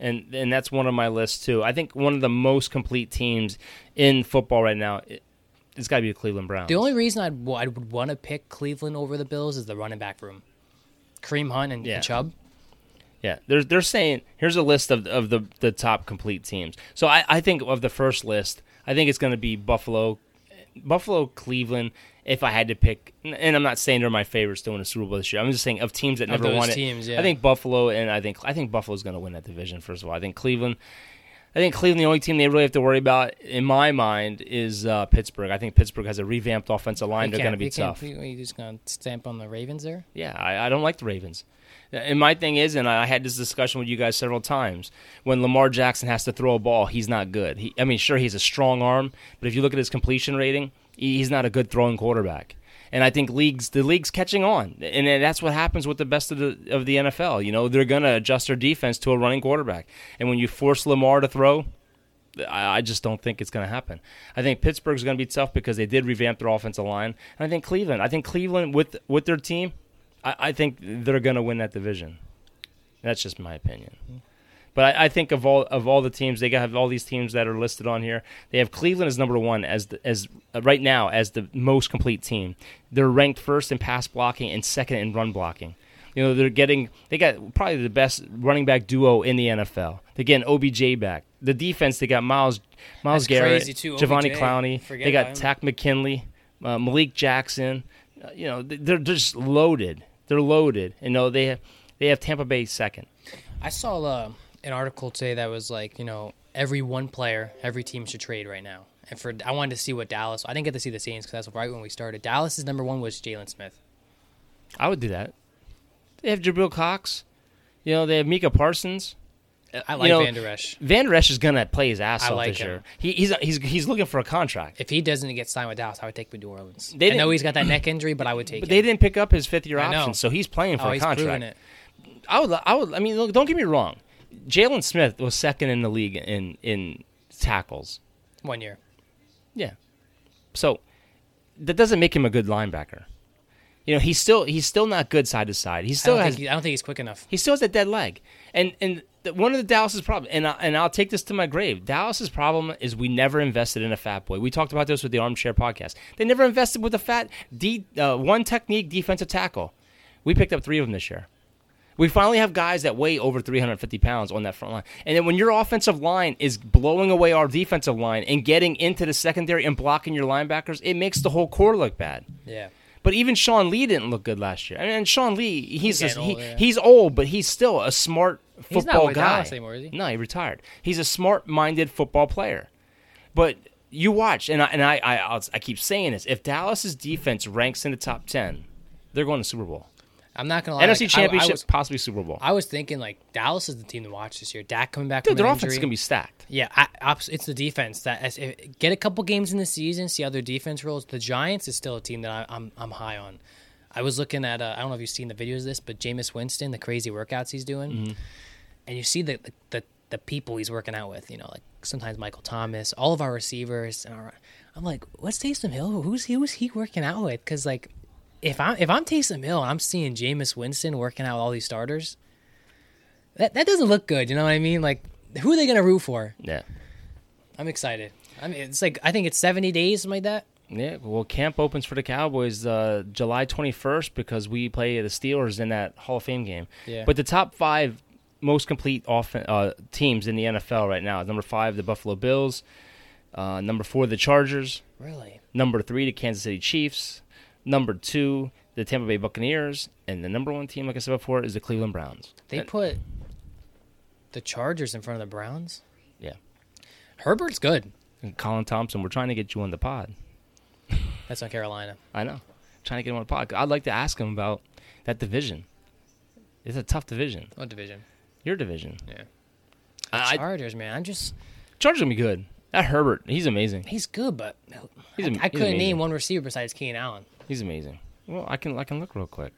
and and that's one of my lists too. I think one of the most complete teams in football right now, it, it's got to be the Cleveland Browns. The only reason I'd, I would want to pick Cleveland over the Bills is the running back room. Kareem Hunt and, Yeah. and Chubb. yeah, they're they're saying here's a list of of the the top complete teams. So I I think of the first list, I think it's going to be Buffalo, Buffalo, Cleveland. If I had to pick, and I'm not saying they're my favorites to win a Super Bowl this year. I'm just saying of teams that Of never won it. teams, yeah. I think Buffalo and I think I think Buffalo's going to win that division. First of all, I think Cleveland. I think Cleveland, the only team they really have to worry about, in my mind, is uh, Pittsburgh. I think Pittsburgh has a revamped offensive line. They're going to be tough. You, you just going to stamp on the Ravens there? Yeah, I, I don't like the Ravens. And my thing is, and I had this discussion with you guys several times, when Lamar Jackson has to throw a ball, he's not good. He, I mean, sure, he's a strong arm, but if you look at his completion rating, he's not a good throwing quarterback. And I think leagues, the league's catching on, and that's what happens with the best of the of the NFL. You know, they're going to adjust their defense to a running quarterback, and when you force Lamar to throw, I, I just don't think it's going to happen. I think Pittsburgh's going to be tough because they did revamp their offensive line, and I think Cleveland. I think Cleveland with with their team, I, I think they're going to win that division. That's just my opinion. But I, I think of all of all the teams, they have all these teams that are listed on here. They have Cleveland as number one as the, as uh, right now as the most complete team. They're ranked first in pass blocking and second in run blocking. You know they're getting they got probably the best running back duo in the NFL. They're getting OBJ back. The defense they got Miles Miles That's Garrett, crazy, too, Giovanni Clowney. Forget They got him. Takk McKinley, uh, Malik Jackson. Uh, you know they- they're just loaded. They're loaded. You know they have, they have Tampa Bay second. I saw uh, an article today that was like, you know, every one player, every team should trade right now. And for I wanted to see what Dallas. I didn't get to see the Saints because that's right when we started. Dallas's number one was Jaylon Smith. I would do that. They have Jabril Cox. You know, they have Micah Parsons. I You like know, Vander Esch. Vander Esch is gonna play his ass I off like this him. year. He, he's he's he's looking for a contract. If he doesn't get signed with Dallas, I would take him to New Orleans. They I know he's got that neck injury, but I would take But him. they didn't pick up his fifth year option, so he's playing oh, for oh, a contract. I would I would I mean look, don't get me wrong. Jaylon Smith was second in the league in in tackles. One year. Yeah. So that doesn't make him a good linebacker. You know, he's still he's still not good side to side. He still don't, has he, I don't think he's quick enough. He still has that dead leg, and and the, one of the Dallas's problem, and I, and I'll take this to my grave. Dallas's problem is we never invested in a fat boy. We talked about this with the Armchair podcast. They never invested with a fat D uh, one technique defensive tackle. We picked up three of them this year. We finally have guys that weigh over 350 pounds on that front line. And then when your offensive line is blowing away our defensive line and getting into the secondary and blocking your linebackers, it makes the whole core look bad. Yeah. But even Sean Lee didn't look good last year. I mean, and Sean Lee, he's He's he, old, yeah. he's old, but he's still a smart He's not football guy. Dallas anymore, is he? No, he retired. He's a smart-minded football player. But you watch, and I and I I, I'll, I keep saying this: if Dallas's defense ranks in the top ten, they're going to Super Bowl, I'm not gonna lie. NFC like, I- I Championship, was- possibly Super Bowl. I was thinking like Dallas is the team to watch this year. Dak coming back Dude, from their offense is gonna be stacked. Yeah, I, it's the defense that as, if, get a couple games in the season, see how their defense rolls. The Giants is still a team that I, I'm I'm high on. I was looking at uh, I don't know if you've seen the videos of this, but Jameis Winston, the crazy workouts he's doing, Mm-hmm. and you see the, the the the people he's working out with. You know, like sometimes Michael Thomas, all of our receivers, and our, I'm like, what's Taysom Hill? Who's he? Who's he working out with? Because like, if I'm if I'm Taysom Hill and I'm seeing Jameis Winston working out with all these starters, that that doesn't look good. You know what I mean? Like, who are they gonna root for? Yeah, I'm excited. I mean, it's like I think it's 70 days, something like that. yeah. Well, camp opens for the Cowboys uh, July 21st because we play the Steelers in that Hall of Fame game. Yeah. But the top five most complete off- uh, teams in the NFL right now is number five, the Buffalo Bills. Uh, number four, the Chargers. Really? Number three, the Kansas City Chiefs. Number two, the Tampa Bay Buccaneers. And the number one team, like I said before, is the Cleveland Browns. They put the Chargers in front of the Browns. Yeah. Herbert's good. And Colin Thompson, we're trying to get you on the pod. <laughs> That's on Carolina. I know. Trying to get him on the pod. I'd like to ask him about that division. It's a tough division. What division? Your division. Yeah. I, I, Chargers, man. I'm just Chargers gonna be good. That Herbert, he's amazing. he's good, but He's I, am- I he's couldn't amazing. name one receiver besides Keenan Allen. He's amazing. Well, I can I can look real quick.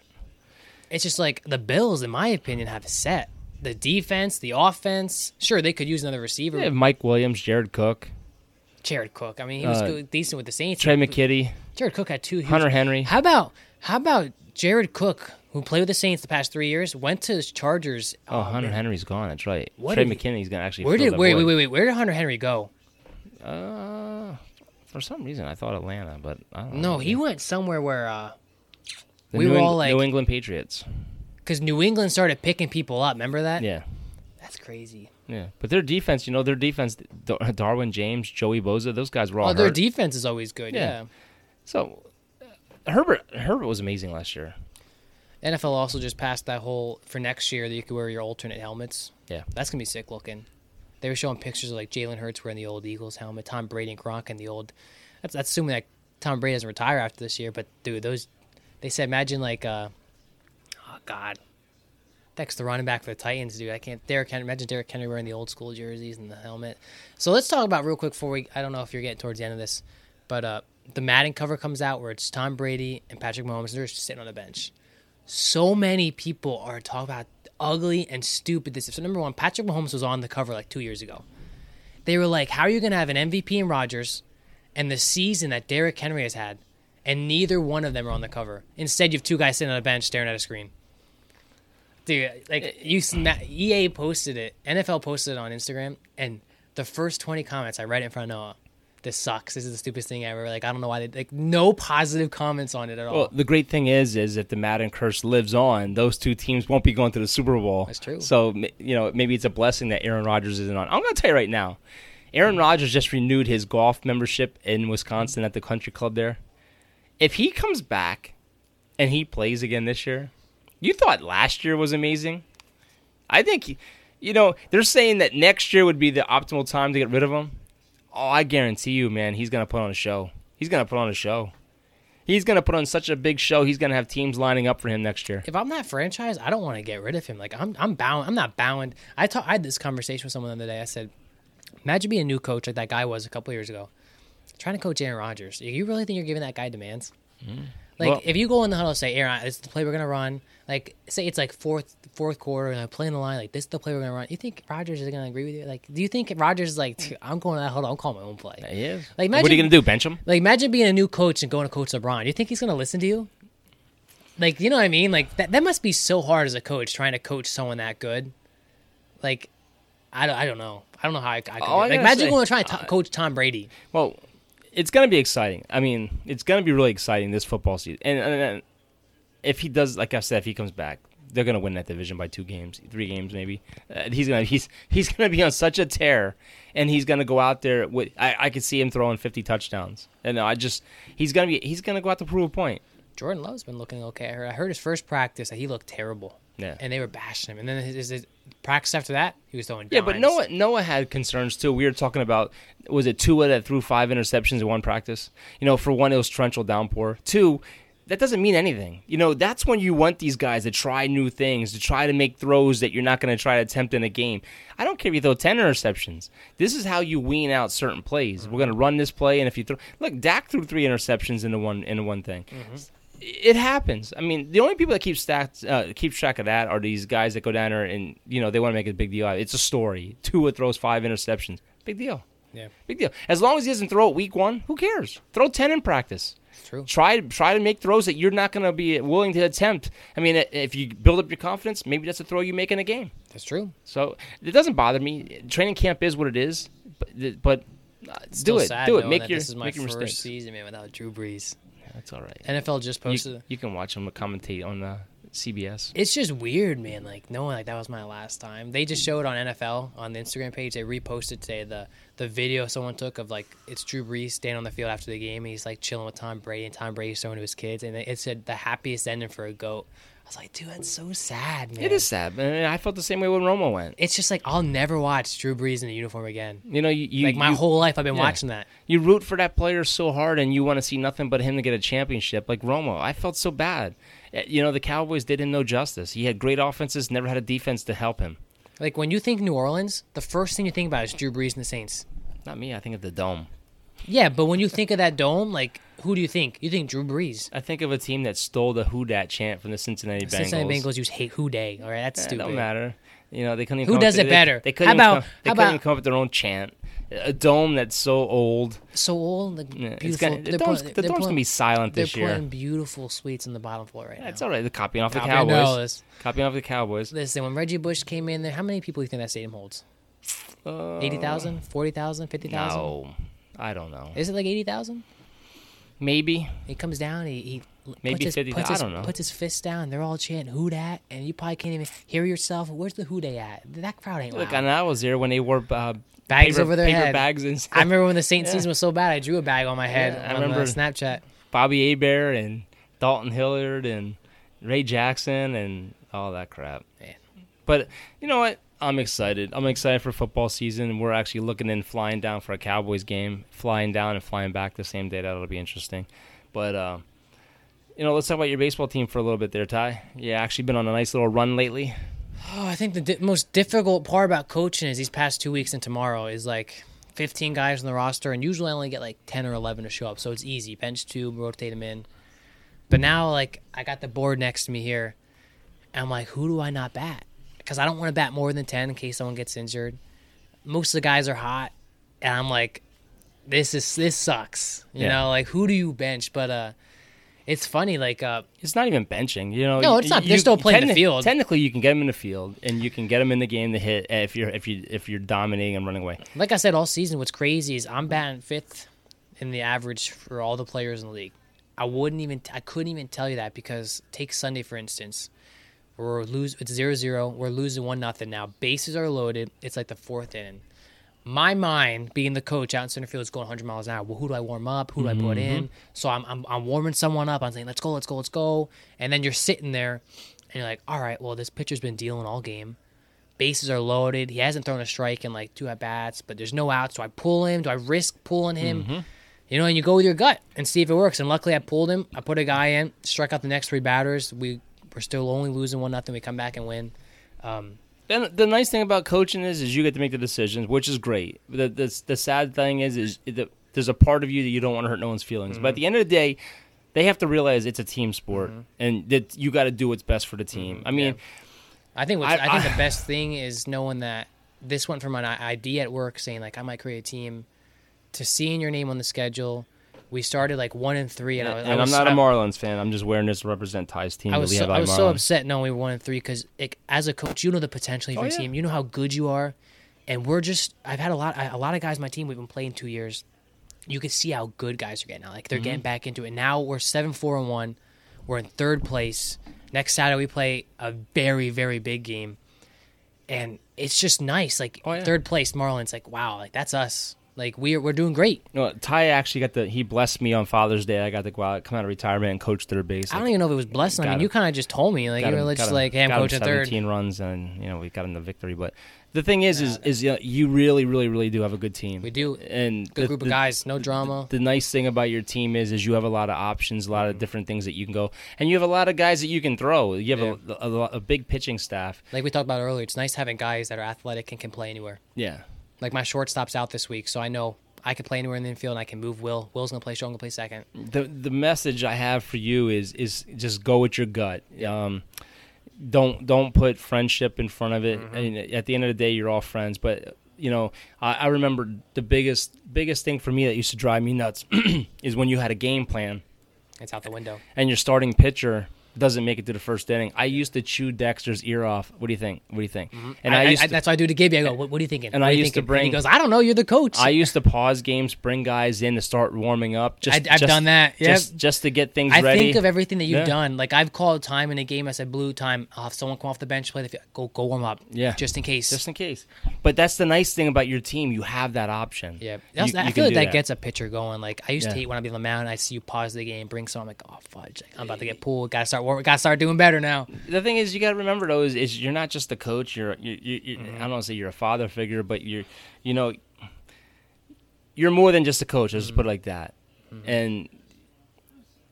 It's just like the Bills, in my opinion, have set the defense, the offense. Sure, they could use another receiver. They have Mike Williams, Jared Cook, Jared Cook. I mean, he was Uh, good, decent with the Saints. Tre' McKitty, Jared Cook had two. huge- Hunter Henry. How about how about Jared Cook, who played with the Saints the past three years, went to the Chargers? Oh, Hunter man. Henry's gone. That's right. What Trey did he- McKitty's gonna actually. Where fill did that wait, void. wait wait wait where did Hunter Henry go? Uh, for some reason, I thought Atlanta, but I don't know. No, he went somewhere where uh The we New were Eng- all like- New England Patriots. because New England started picking people up. Remember that? Yeah, That's crazy. yeah. But their defense, you know, their defense, Dar- Derwin James, Joey Bosa, those guys were all Oh, their hurt. defense is always good. Yeah. Yeah. so uh, Herbert, Herbert was amazing last year. NFL also just passed that whole for next year that you could wear your alternate helmets. Yeah. That's gonna be sick looking. They were showing pictures of like Jalen Hurts wearing the old Eagles helmet, Tom Brady and Gronk in the old. That's that's assuming that Tom Brady doesn't retire after this year. But dude, those they said imagine like uh oh god, that's the running back for the Titans, dude. I can't. Derrick Henry, imagine Derrick Henry wearing the old school jerseys and the helmet. So let's talk about real quick before we. I don't know if you're getting towards the end of this, but uh the Madden cover comes out where it's Tom Brady and Patrick Mahomes. And they're just sitting on the bench so many people are talking about ugly and stupid this. is. So number one, Patrick Mahomes was on the cover like two years ago. They were like, "How are you going to have an MVP in Rodgers and the season that Derrick Henry has had, and neither one of them are on the cover? Instead, you have two guys sitting on a bench staring at a screen." Dude, like you, EA posted it, NFL posted it on Instagram, and the first twenty comments I read in front of Noah. This sucks. This is the stupidest thing ever. Like I don't know why they like no positive comments on it at all. Well, the great thing is, is if the Madden curse lives on, those two teams won't be going to the Super Bowl. That's true. So you know, maybe it's a blessing that Aaron Rodgers isn't on. I'm going to tell you right now, Aaron Rodgers just renewed his golf membership in Wisconsin at the country club there. If he comes back and he plays again this year, you thought last year was amazing. I think, you know, they're saying that next year would be the optimal time to get rid of him. Oh, I guarantee you, man, he's going to put on a show. He's going to put on a show. He's going to put on such a big show. He's going to have teams lining up for him next year. if I'm that franchise, I don't want to get rid of him. Like I'm, I'm bound. I'm not bound. I ta- I had this conversation with someone the other day. I said, imagine being a new coach like that guy was a couple years ago, trying to coach Aaron Rodgers. You really think you're giving that guy demands? Mm. Like Well- if you go in the huddle and say, Aaron, this is the play we're gonna run. Like say it's like fourth fourth quarter and I'm playing the line. Like this is the play we're gonna run. You think Rodgers is gonna agree with you? Like do you think Rodgers is like, I'm going to that huddle. I'm calling my own play. He is. Like, what are you going to do? Bench him? Like imagine being a new coach and going to coach LeBron. Do you think he's going to listen to you? Like you know what I mean? Like that that must be so hard as a coach trying to coach someone that good. Like I don't, I don't know. I don't know how I, I could. Like imagine say- going to try uh, to coach Tom Brady. Well, it's going to be exciting. I mean, it's going to be really exciting this football season. And, and, and if he does, like I said, if he comes back, they're going to win that division by two games, three games maybe. Uh, he's going to he's <laughs> he's going to be on such a tear, and he's going to go out there with. I, I could see him throwing fifty touchdowns, and I just he's going to be he's going to go out to prove a point. Jordan Love's been looking okay. I heard, his first practice that he looked terrible. Yeah. and they were bashing him. And then his, his practice after that, he was throwing. Yeah, but dimes. Noah Noah had concerns too. We were talking about was it Tua that threw five interceptions in one practice? You know, for one, it was torrential downpour. Two, that doesn't mean anything. You know, that's when you want these guys to try new things, to try to make throws that you're not going to try to attempt in a game. I don't care if you throw ten interceptions. This is how you wean out certain plays. We're going to run this play, and if you throw, look, Dak threw three interceptions into one into one thing. Mm-hmm. It happens. I mean, the only people that keep stats, uh, keep track of that are these guys that go down there and you know they want to make a big deal. Out. Of it. It's a story. Tua throws five interceptions. Big deal. Yeah, Big deal. As long as he doesn't throw it week one, who cares? Throw ten in practice. it's true. Try try to make throws that you're not going to be willing to attempt. I mean, if you build up your confidence, maybe that's a throw you make in a game. That's true. So it doesn't bother me. Training camp is what it is, but, but uh, do it. Do it. Make your this is my make your first mistakes. season, man, without Drew Brees. That's all right. NFL just posted. You, you can watch them commentate on uh, CBS. It's just weird, man. Like knowing like that was my last time. They just showed on NFL on the Instagram page. They reposted today the the video someone took of like it's Drew Brees standing on the field after the game. And he's like chilling with Tom Brady, and Tom Brady's throwing to his kids, and it said the happiest ending for a goat. Was like, dude, that's so sad, man. It is sad. man. I felt the same way when Romo went. It's just like I'll never watch Drew Brees in a uniform again. You know, you, you like my you, whole life, I've been yeah. watching that. you root for that player so hard, and you want to see nothing but him to get a championship. Like Romo, I felt so bad. Uh, You know, the Cowboys did him no justice. He had great offenses, never had a defense to help him. Like when you think New Orleans, the first thing you think about is Drew Brees and the Saints. Not me. I think of the dome. Yeah, but when you think of that dome, like who do you think? You think Drew Brees. I think of a team that stole the "Who Dat" chant from the Cincinnati Bengals. The Cincinnati Bengals use hate who dey. All right, that's Eh, stupid. don't matter. You know, they couldn't. Even Who does with- it better? They, they couldn't. How about- come, they how couldn't about- come up with their own chant. A dome that's so old. So old, like, Yeah, beautiful. gonna, the dome's, the dome's gonna be silent this year. They're putting beautiful suites on the bottom floor right That's now. all right. They're copying off the Cowboys. Copying off the Cowboys. Listen, when Reggie Bush came in there, how many people do you think that stadium holds? Uh, 80,000? 40,000? 50,000? No, I don't know. Is it like 80,000? Maybe. He comes down, he, he Maybe puts, his, 50,000, puts, I his, don't know. puts his fists down. They're all chanting, who dat? And you probably can't even hear yourself. Where's the who day at? That crowd ain't Look, loud. and I was there when they wore uh, Bags paper, over their paper head. bags and I remember when the <laughs> Saints Yeah. season was so bad, I drew a bag on my head Yeah, I on remember. uh, Snapchat. Bobby Hebert and Dalton Hilliard and Ray Jackson and all that crap. Man. But you know what? I'm excited. I'm excited for football season. We're actually looking in flying down for a Cowboys game, flying down and flying back the same day. That'll be interesting. But uh, you know, let's talk about your baseball team for a little bit there, Ty. Yeah, actually been on a nice little run lately. Oh, I think the di- most difficult part about coaching is these past two weeks and tomorrow is like 15 guys on the roster, and usually I only get like 10 or 11 to show up, so it's easy. Bench two, rotate them in. But now, like, I got the board next to me here, and I'm like, who do I not bat? Because I don't want to bat more than 10 in case someone gets injured. Most of the guys are hot, and I'm like, this is this sucks. You Yeah. know, like who do you bench? But uh, it's funny, like uh, It's not even benching, you know. No, it's not. They're still playing the field. Technically, you can get them in the field, and you can get them in the game to hit uh, if you're if you if you're dominating and running away. like I said all season, what's crazy is I'm batting fifth in the average for all the players in the league. I wouldn't even, I couldn't even tell you that because take Sunday for instance, we're lose, it's zero zero. We're losing one nothing now. Bases are loaded. It's like the fourth inning. My mind, being the coach out in center field, is going 100 miles an hour. Well, who do I warm up? Who do I put mm-hmm. in? So I'm, I'm, I'm warming someone up. I'm saying, let's go, let's go, let's go. And then you're sitting there, and you're like, all right, well, this pitcher's been dealing all game bases are loaded. He hasn't thrown a strike in like two at bats, but there's no outs. Do I pull him? Do I risk pulling him? Mm-hmm. You know, and you go with your gut and see if it works. And luckily, I pulled him. I put a guy in, struck out the next three batters. We we're still only losing one nothing. We come back and win. Um, And the nice thing about coaching is, is you get to make the decisions, which is great. The the, the sad thing is, is that there's a part of you that you don't want to hurt no one's feelings. But at mm-hmm. the end of the day, they have to realize it's a team sport, mm-hmm. and that you got to do what's best for the team. Mm-hmm. I mean, I think what's, I- I, think I- the best thing is knowing that this went from an i- idea at work saying like I might create a team to seeing your name on the schedule. We started like one and three, and, I, was- and I I'm not a Marlins fan. I'm just wearing this to represent Ty's team. I was so, I was so upset knowing we were one and three because as a coach, you know the potential of Oh, your yeah. team. You know how good you are, and we're just. I've had a lot. A lot of guys on my team. We've been playing two years. You can see how good guys are getting now. Like they're Mm-hmm. getting back into it. Now we're seven four and one. We're in third place. Next Saturday we play a very very big game, and it's just nice. Like Oh, yeah. third place Marlins. Like wow, like that's us. Like we're we're doing great. No, Ty actually got the. He blessed me on Father's Day. I got to go out, come out of retirement, and coach third base. I don't even know if it was blessing. I mean, him. you kind of just told me like you him- were got just him- like, hey, I'm him coaching third. 17 runs, and you know we got him the victory. But the thing is, is is you, know, you really, really, really do have a good team. We do. and Good the- group of the- guys, no drama. The nice thing about your team is, is you have a lot of options, a lot Mm-hmm. of different things that you can go, and you have a lot of guys that you can throw. You have a, a, lot- a big pitching staff. Like we talked about earlier, it's nice having guys that are athletic and can play anywhere. Yeah, Like my shortstop's out this week, so I know I can play anywhere in the infield and I can move Will. Will's gonna play short, I'm gonna play second. the the message I have for you is is just go with your gut. Um, don't don't put friendship in front of it. Mm-hmm. I mean, at the end of the day, you're all friends. But you know, I, I remember the biggest biggest thing for me that used to drive me nuts <clears throat> is when you had a game plan It's out the window. and your starting pitcher doesn't make it to the first inning. I used to chew Dexter's ear off. What do you think? What do you think? Mm-hmm. And I, I, used I, to, that's what I do to Gibby. I go, what, what are you thinking? And I used to thinking?" And he goes, I don't know. You're the coach. I used to pause games, bring guys in to start warming up. Just I- I've just- done that, yep. Just just to get things ready. I ready. think of everything that you've Yeah. done. Like I've called time in a game. I said, "Blue time. I'll have someone come off the bench, play the field. Go, go warm up. Yeah. just in case. just in case. But that's the nice thing about your team. You have that option. yeah, You- you I feel like do that, gets a pitcher going. Like I used Yeah. to hate when I'd be on the mound. I see you pause the game, bring someone. I'm like, oh fudge, I'm about to get pulled. Got to start. Warm, Got to start doing better now. The thing is, you got to remember though, is, is you're not just a coach. You're, you you you Mm-hmm. I don't want to say you're a father figure, but you're, you know, you're more than just a coach. Let's just put it like that. Mm-hmm. And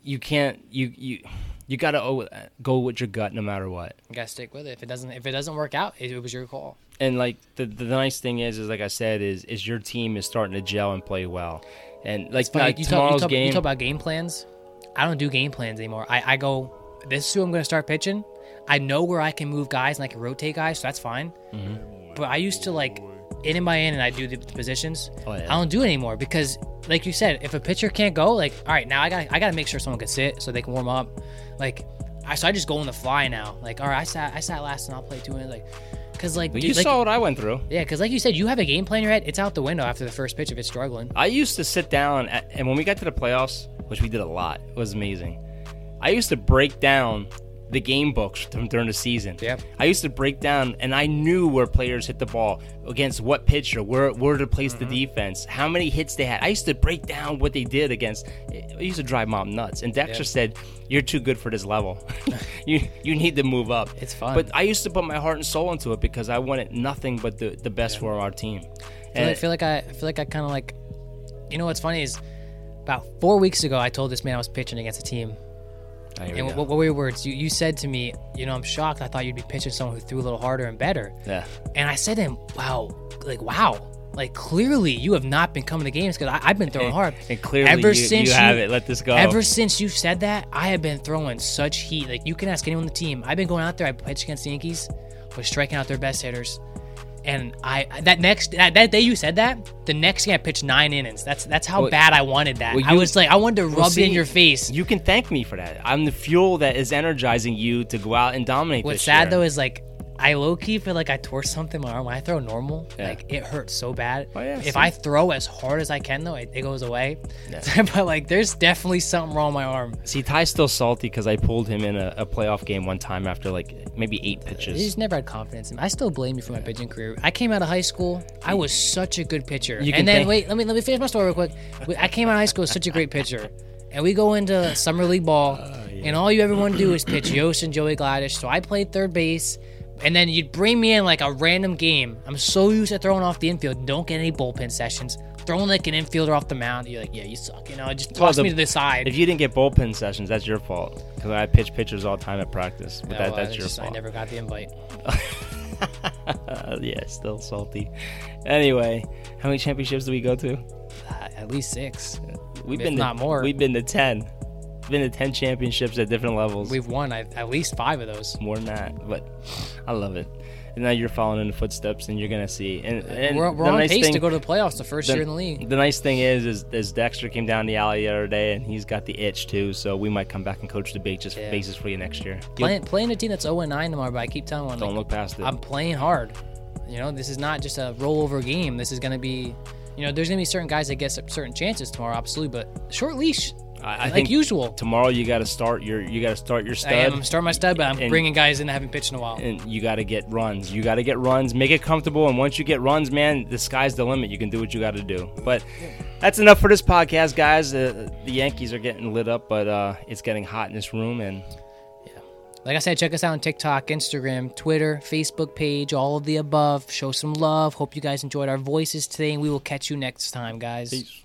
you can't you you you got to go with your gut no matter what. You got to stick with it. If it doesn't, if it doesn't work out, it, it was your call. and like the the nice thing is is like I said is is your team is starting to gel and play well, and like, like you, talk, you, tomorrow's talk, game. you talk about game plans. I don't do game plans anymore. I, I go, this is who I'm going to start pitching. I know where I can move guys and I can rotate guys, so that's fine. Mm-hmm. But I used to like in and by in, and I do the, the positions. Oh, yeah. I don't do it anymore because, like you said, if a pitcher can't go, like, all right, now I got I got to make sure someone can sit so they can warm up. Like, I so I just go on the fly now. Like, all right, I sat I sat last and I'll play two minutes. Like, because like, dude, you like- saw what I went through. yeah, because like you said, you have a game plan in your head. It's out the window after the first pitch if it's struggling. I used to sit down, at, and when we got to the playoffs, which we did a lot, it was amazing. I used to break down the game books during the season. Yep. I used to break down, and I knew where players hit the ball against what pitcher, where where to place Mm-hmm. the defense, how many hits they had. I used to break down what they did against. It used to drive mom nuts. And Dexter Yep. said, "You're too good for this level. <laughs> you you need to move up." It's fun. But I used to put my heart and soul into it because I wanted nothing but the the best for our team. And I feel, like, I I feel like I kind of like, you know what's funny is, about four weeks ago I told this man I was pitching against a team, Oh, and go. what, what were your words? You you said to me, you know, I'm shocked. I thought you'd be pitching someone who threw a little harder and better. yeah. And I said to him, wow, like wow, like clearly you have not been coming to games because I've been throwing hard. And clearly ever you, since you have it. Let this go. Ever since you said that, I have been throwing such heat. Like you can ask anyone on the team. I've been going out there. I pitched against the Yankees, was striking out their best hitters, and I that next that, that day you said that, the next game I pitched nine innings. That's that's how Well- bad I wanted that. well, I was like, I wanted to Well, rub it in your face. You can thank me for that. I'm the fuel that is energizing you to go out and dominate. What's sad year. though is like. I low key feel like I tore something in my arm. When I throw normal, Yeah. like it hurts so bad. Oh, yeah, if? I throw as hard as I can though, it, it goes away. <laughs> but like, there's definitely something wrong with my arm. See, Ty's still salty because I pulled him in a, a playoff game one time after like maybe eight He pitches. just never had confidence in me. I still blame you for my pitching career. I came out of high school. I was such a good pitcher. And then thank- wait, let me let me finish my story real quick. I came out of high school as such a great pitcher, and we go into summer league ball, Oh, and all you ever want to do is pitch Yost and Joey Gladish. So I played third base. And then you'd bring me in like a random game. I'm so used to throwing off the infield. Don't get any bullpen sessions. Throwing like an infielder off the mound. You're like, yeah, you suck. You know, just toss the- me to the side. If you didn't get bullpen sessions, that's your fault. Because I pitch pitchers all the time at practice. But Yeah, that, well, that's your just- I never got the invite. <laughs> Yeah, still salty. Anyway, how many championships do we go to? Uh, at least six. We've If been to, not more. We've been to ten. Been to ten championships at different levels. We've won I, at least five of those. more than that, but I love it. And now you're following in the footsteps, and you're gonna see. And, and we're we're on nice pace thing, to go to the playoffs the first the, year in the league. the nice thing is, is, is Dexter came down the alley the other day, and he's got the itch too. So we might come back and coach the bases Yeah. bases for you next year. Playing, playing a team that's 0 9 tomorrow, but I keep telling them, don't like, look past it. I'm playing hard. You know, this is not just a rollover game. This is going to be, you know, there's going to be certain guys that get certain chances tomorrow, absolutely, but short leash. I, I like think usual. tomorrow you got to start your you got to start your stud. I am starting my stud, but I'm And- bringing guys in that haven't pitched in a while. and you got to get runs. You got to get runs, make it comfortable, and once you get runs, man, the sky's the limit. You can do what you got to do. But that's enough for this podcast, guys. Uh, the Yankees are getting lit up, but uh, it's getting hot in this room, and yeah, Like I said, check us out on TikTok, Instagram, Twitter, Facebook page, all of the above. Show some love. Hope you guys enjoyed our voices today, and we will catch you next time, guys. Peace.